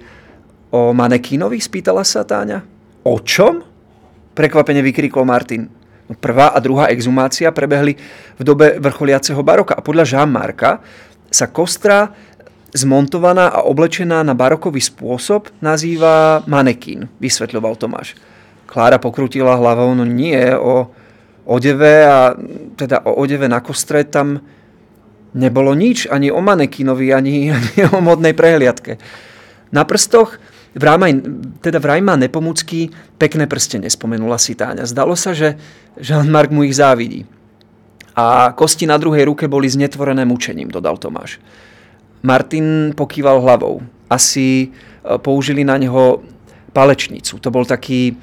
o manekínovi, spýtala sa Táňa. O čom? Prekvapene vykrikol Martin. No, prvá a druhá exhumácia prebehli v dobe vrcholiaceho baroka a podľa Jean-Marca sa kostra zmontovaná a oblečená na barokový spôsob nazýva manekín, vysvetľoval Tomáš. Klára pokrutila hlavou, no nie, o odeve a teda o odeve na kostre tam nebolo nič, ani o manekínovi, ani, ani o modnej prehliadke. Na prstoch vraj, teda vraj má Nepomucký pekné prste, nespomenula si Táňa. Zdalo sa, že Jean-Marc mu ich závidí. A kosti na druhej ruke boli znetvorené mučením, dodal Tomáš. Martin pokýval hlavou. Asi e, použili na neho palečnicu. To bol taký e,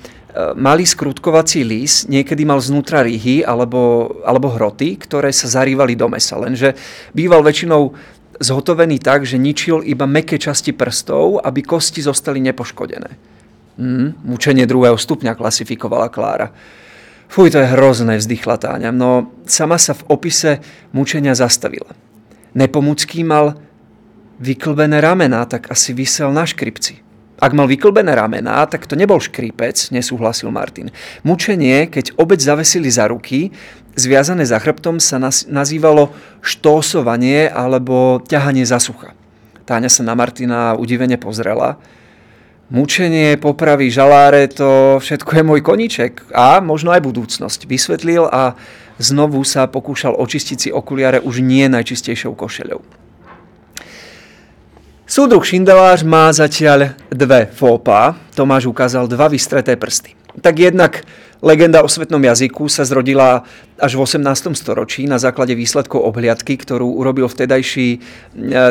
malý skrutkovací lís, niekedy mal znútra ryhy alebo, alebo hroty, ktoré sa zarývali do mesa. Lenže býval väčšinou zhotovený tak, že ničil iba meké časti prstov, aby kosti zostali nepoškodené. Mm, mučenie druhého stupňa klasifikovala Klára. Fuj, to je hrozné, vzdychla Táňa. No sama sa v opise mučenia zastavila. Nepomucký mal vyklbené ramená, tak asi vysel na škripci. Ak mal vyklbené ramená, tak to nebol škripec, nesúhlasil Martin. Mučenie, keď obec zavesili za ruky, zviazané za chrbtom, sa nazývalo štósovanie alebo ťahanie za sucha. Táňa sa na Martina udivene pozrela. Mučenie, popravy, žaláre, to všetko je môj koniček a možno aj budúcnosť. Vysvetlil a znovu sa pokúšal očistiť si okuliare už nie najčistejšou košeľou. Súdruh Šindelář má zatiaľ dve fópa. Tomáš ukázal dva vystreté prsty. Tak jednak legenda o svetnom jazyku sa zrodila až v 18. storočí na základe výsledkov obhliadky, ktorú urobil vtedajší, e,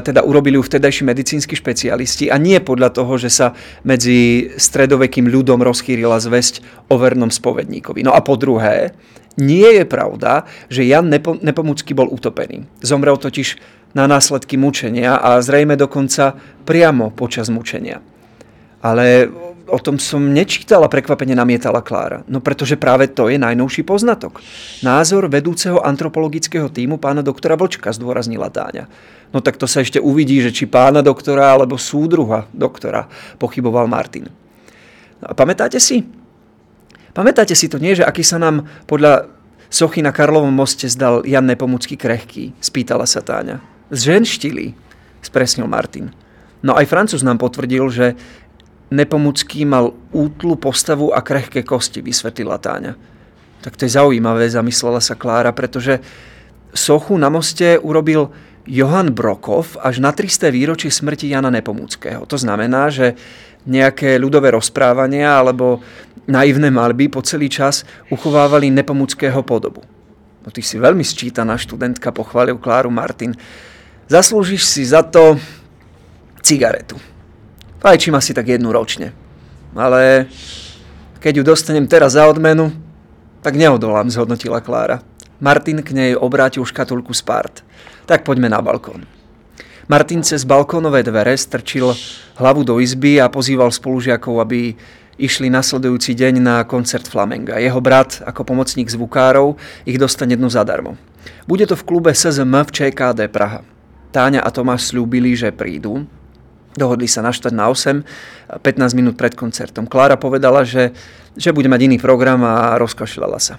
teda urobili ju vtedajší medicínsky špecialisti a nie podľa toho, že sa medzi stredovekým ľudom rozchýrila zväzť o vernom spovedníkovi. No a po druhé, nie je pravda, že Jan Nepomucký bol utopený. Zomrel totiž na následky mučenia a zrejme dokonca priamo počas mučenia. Ale o tom som nečítala, prekvapene namietala Klára. No pretože práve to je najnovší poznatok. Názor vedúceho antropologického týmu pána doktora Vlčka, zdôraznila Táňa. No tak to sa ešte uvidí, že či pána doktora alebo súdruha doktora, pochyboval Martin. No a pamätáte si? Pamätáte si to nie, že aký sa nám podľa sochy na Karlovom moste zdal Jan Nepomucký krehký? Spýtala sa Táňa. Zženštili, spresnil Martin. No aj Francúz nám potvrdil, že Nepomucký mal útlu postavu a krehké kosti, vysvetlila Táňa. Tak to je zaujímavé, zamyslela sa Klára, pretože sochu na moste urobil Johan Brokov až na 300. výročie smrti Jana Nepomuckého. To znamená, že nejaké ľudové rozprávania alebo naivné malby po celý čas uchovávali Nepomuckého podobu. No ty si veľmi sčítaná študentka, pochválil Kláru Martin. Zaslúžiš si za to cigaretu. Fajčím asi tak jednu ročne. Ale keď ju dostanem teraz za odmenu, tak neodolám, zhodnotila Klára. Martin k nej obrátil škatulku Spart. Tak poďme na balkón. Martin cez balkónové dvere strčil hlavu do izby a pozýval spolužiakov, aby išli nasledujúci deň na koncert Flamenga. Jeho brat, ako pomocník zvukárov, ich dostane dnu zadarmo. Bude to v klube SZM v ČKD Praha. Táňa a Tomáš slúbili, že prídu. Dohodli sa na štvrť na 8, 15 minút pred koncertom. Klára povedala, že, že bude mať iný program a rozkašľala sa.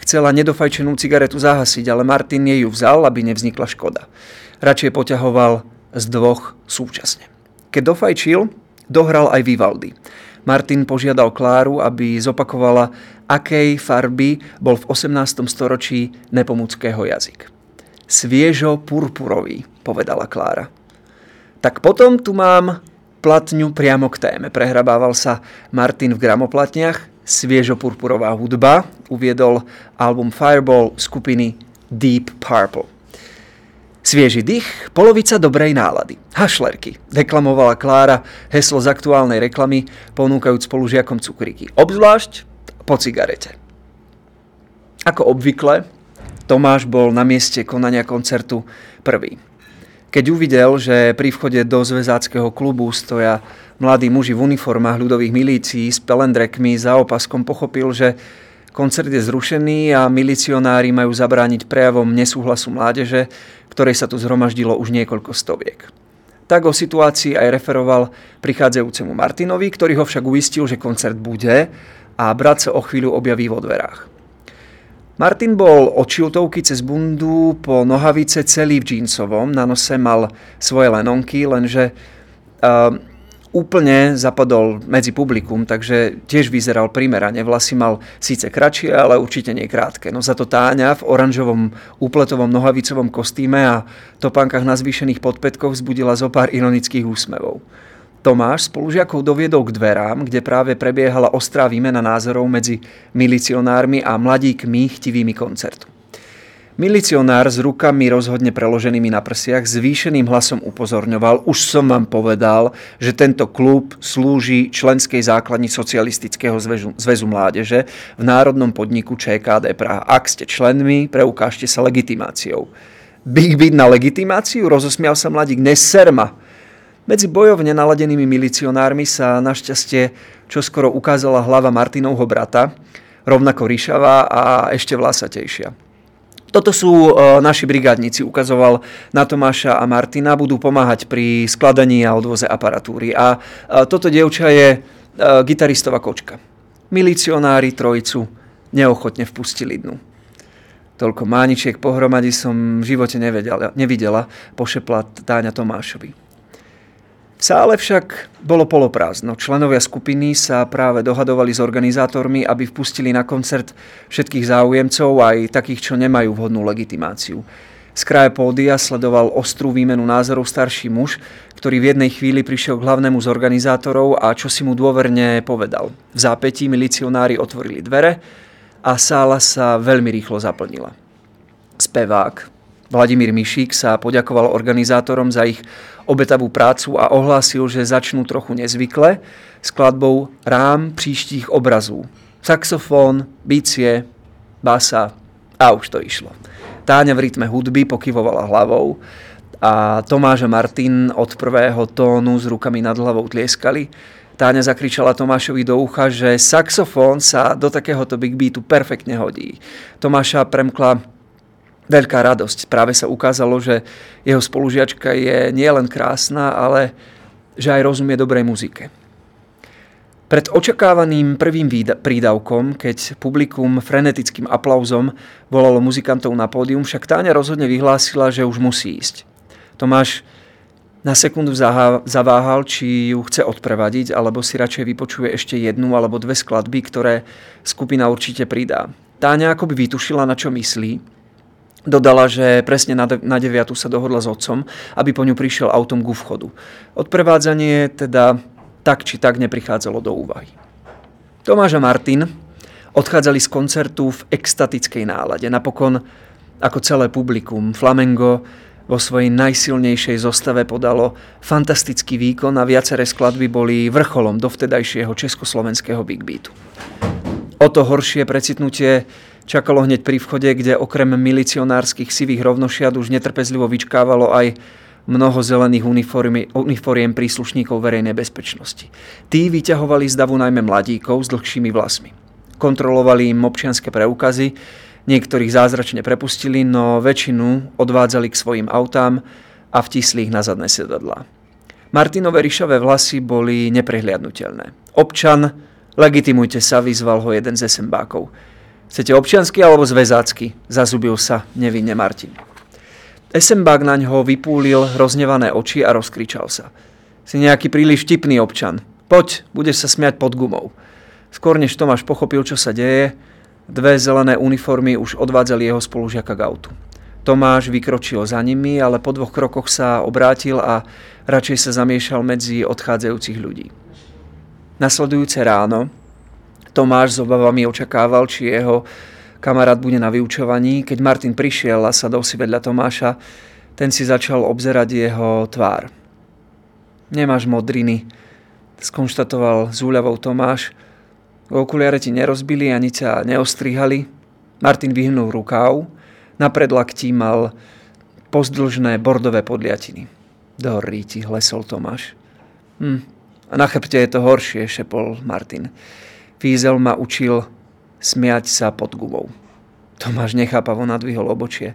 Chcela nedofajčenú cigaretu zahasiť, ale Martin jej ju vzal, aby nevznikla škoda. Radšej poťahoval z dvoch súčasne. Keď dofajčil, dohral aj Vivaldi. Martin požiadal Kláru, aby zopakovala, akej farby bol v 18. storočí nepomuckého jazyk. Sviežo purpurový, povedala Klára. Tak potom tu mám platňu priamo k téme. Prehrabával sa Martin v gramoplatniach. Sviežo purpurová hudba uviedol album Fireball skupiny Deep Purple. Svieži dých, polovica dobrej nálady. Hašlerky, deklamovala Klára heslo z aktuálnej reklamy, ponúkajúc spolužiakom cukríky. Obzvlášť po cigarete. Ako obvykle, Tomáš bol na mieste konania koncertu prvý. Keď uvidel, že pri vchode do zväzáckého klubu stoja mladí muži v uniformách ľudových milícií s pelendrekmi za opaskom, pochopil, že koncert je zrušený a milicionári majú zabrániť prejavom nesúhlasu mládeže, ktorej sa tu zhromaždilo už niekoľko stoviek. Tak o situácii aj referoval prichádzajúcemu Martinovi, ktorý ho však uistil, že koncert bude a brat sa o chvíľu objaví vo dverách. Martin bol od čiltovky cez bundu po nohavice celý v džínsovom, na nose mal svoje lenonky, lenže uh, úplne zapadol medzi publikum, takže tiež vyzeral primerane. Vlasy mal síce kratšie, ale určite nie krátke. No za to Táňa v oranžovom úpletovom nohavicovom kostýme a topánkach na zvýšených podpätkoch vzbudila zo pár ironických úsmevov. Tomáš spolužiakov doviedol k dverám, kde práve prebiehala ostrá výmena názorov medzi milicionármi a mladíkmi chtivými koncertu. Milicionár s rukami rozhodne preloženými na prsiach zvýšeným hlasom upozorňoval, už som vám povedal, že tento klub slúži členskej základni Socialistického zväzu, zväzu mládeže v národnom podniku ČKD Praha. Ak ste členmi, preukážte sa legitimáciou. Big byť na legitimáciu? Rozosmial sa mladík. Neserma. Medzi bojovne naladenými milicionármi sa našťastie čoskoro ukázala hlava Martinovho brata, rovnako ríšavá a ešte vlasatejšia. Toto sú uh, naši brigádnici, ukazoval na Tomáša a Martina, budú pomáhať pri skladaní a odvoze aparatúry. A uh, toto dievča je uh, gitaristová kočka. Milicionári trojicu neochotne vpustili dnu. Toľko máničiek pohromady som v živote nevedela, nevidela, pošepla Táňa Tomášovi. V sále však bolo poloprázdno. Členovia skupiny sa práve dohadovali s organizátormi, aby vpustili na koncert všetkých záujemcov, aj takých, čo nemajú vhodnú legitimáciu. Z kraja pódia sledoval ostrú výmenu názorov starší muž, ktorý v jednej chvíli prišiel k hlavnému z organizátorov a čo si mu dôverne povedal. V zápätí milicionári otvorili dvere a sála sa veľmi rýchlo zaplnila. Spevák, Vladimír Mišík sa poďakoval organizátorom za ich obetavú prácu a ohlásil, že začnú trochu nezvykle skladbou rám příštích obrazů. Saxofón, bicie, basa a už to išlo. Táňa v rytme hudby pokyvovala hlavou a Tomáš a Martin od prvého tónu s rukami nad hlavou tlieskali. Táňa zakričala Tomášovi do ucha, že saxofón sa do takéhoto big beatu perfektne hodí. Tomáša premkla veľká radosť. Práve sa ukázalo, že jeho spolužiačka je nielen krásna, ale že aj rozumie dobrej muzike. Pred očakávaným prvým prídavkom, keď publikum frenetickým aplauzom volalo muzikantov na pódium, však Táňa rozhodne vyhlásila, že už musí ísť. Tomáš Na sekundu zaváhal, či ju chce odprevadiť, alebo si radšej vypočuje ešte jednu alebo dve skladby, ktoré skupina určite pridá. Táňa akoby vytušila, na čo myslí. Dodala, že presne na 9 sa dohodla s otcom, aby po ňu prišiel autom ku vchodu. Odprevádzanie teda tak či tak neprichádzalo do úvahy. Tomáš a Martin odchádzali z koncertu v extatickej nálade. Napokon, ako celé publikum, Flamengo vo svojej najsilnejšej zostave podalo fantastický výkon a viaceré skladby boli vrcholom dovtedajšieho československého big beatu. O to horšie precitnutie čakalo hneď pri vchode, kde okrem milicionárskych sivých rovnošiad už netrpezlivo vyčkávalo aj mnoho zelených uniforiem príslušníkov verejnej bezpečnosti. Tí vyťahovali z davu najmä mladíkov s dlhšími vlasmi. Kontrolovali im občianske preukazy, Niektorých zázračne prepustili, no väčšinu odvádzali k svojim autám a vtisli ich na zadné sedadlá. Martinové ryšavé vlasy boli neprehliadnutelné. Občan, legitimujte sa, vyzval ho jeden z SMBákov. Chcete občiansky alebo zväzácky? Zazubil sa nevinne Martin. SMBák na ňo vypúlil roznevané oči a rozkričal sa. Si nejaký príliš vtipný občan. Poď, budeš sa smiať pod gumou. Skôr než Tomáš pochopil, čo sa deje, Dve zelené uniformy už odvádzali jeho spolužiaka k autu. Tomáš vykročil za nimi, ale po dvoch krokoch sa obrátil a radšej sa zamiešal medzi odchádzajúcich ľudí. Nasledujúce ráno Tomáš s obavami očakával, či jeho kamarát bude na vyučovaní. Keď Martin prišiel a sadol si vedľa Tomáša, ten si začal obzerať jeho tvár. Nemáš modriny, skonštatoval z úľavou Tomáš – Okuliare ti nerozbili ani ťa neostrihali. Martin vyhnul rukáv. Na predlaktí mal pozdĺžné bordové podliatiny. Do ti, hlesol Tomáš. Hm. A na chrbte je to horšie, šepol Martin. Fízel ma učil smiať sa pod gumou. Tomáš nechápavo nadvihol obočie.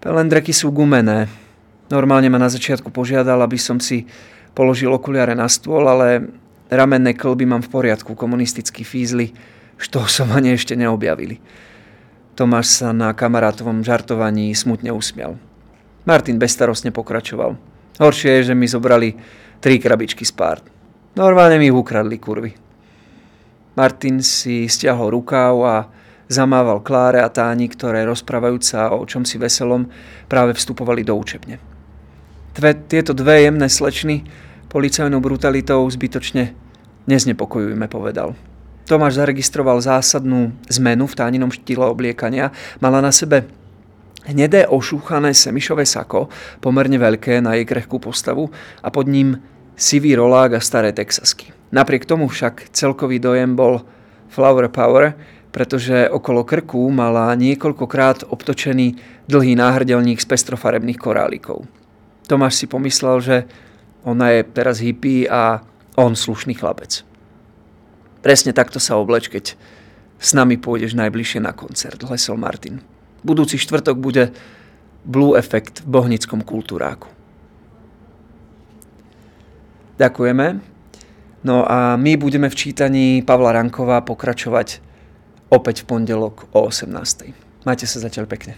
Pelendreky sú gumené. Normálne ma na začiatku požiadal, aby som si položil okuliare na stôl, ale Ramenné klby mám v poriadku, komunistickí fízly, som ani ešte neobjavili. Tomáš sa na kamarátovom žartovaní smutne usmial. Martin bestarostne pokračoval. Horšie je, že mi zobrali tri krabičky spár. Normálne mi ich ukradli, kurvy. Martin si stiahol rukáv a zamával Kláre a Táni, ktoré rozprávajúc sa o čom si veselom práve vstupovali do učebne. Dve, tieto dve jemné slečny policajnou brutalitou zbytočne neznepokojujme, povedal. Tomáš zaregistroval zásadnú zmenu v táninom štýle obliekania. Mala na sebe hnedé ošúchané semišové sako, pomerne veľké na jej krehkú postavu a pod ním sivý rolák a staré texasky. Napriek tomu však celkový dojem bol flower power, pretože okolo krku mala niekoľkokrát obtočený dlhý náhrdelník z pestrofarebných korálikov. Tomáš si pomyslel, že ona je teraz hippie a on slušný chlapec. Presne takto sa obleč, keď s nami pôjdeš najbližšie na koncert, lesol Martin. Budúci štvrtok bude Blue Effect v Bohnickom kultúráku. Ďakujeme. No a my budeme v čítaní Pavla Rankova pokračovať opäť v pondelok o 18. Majte sa zatiaľ pekne.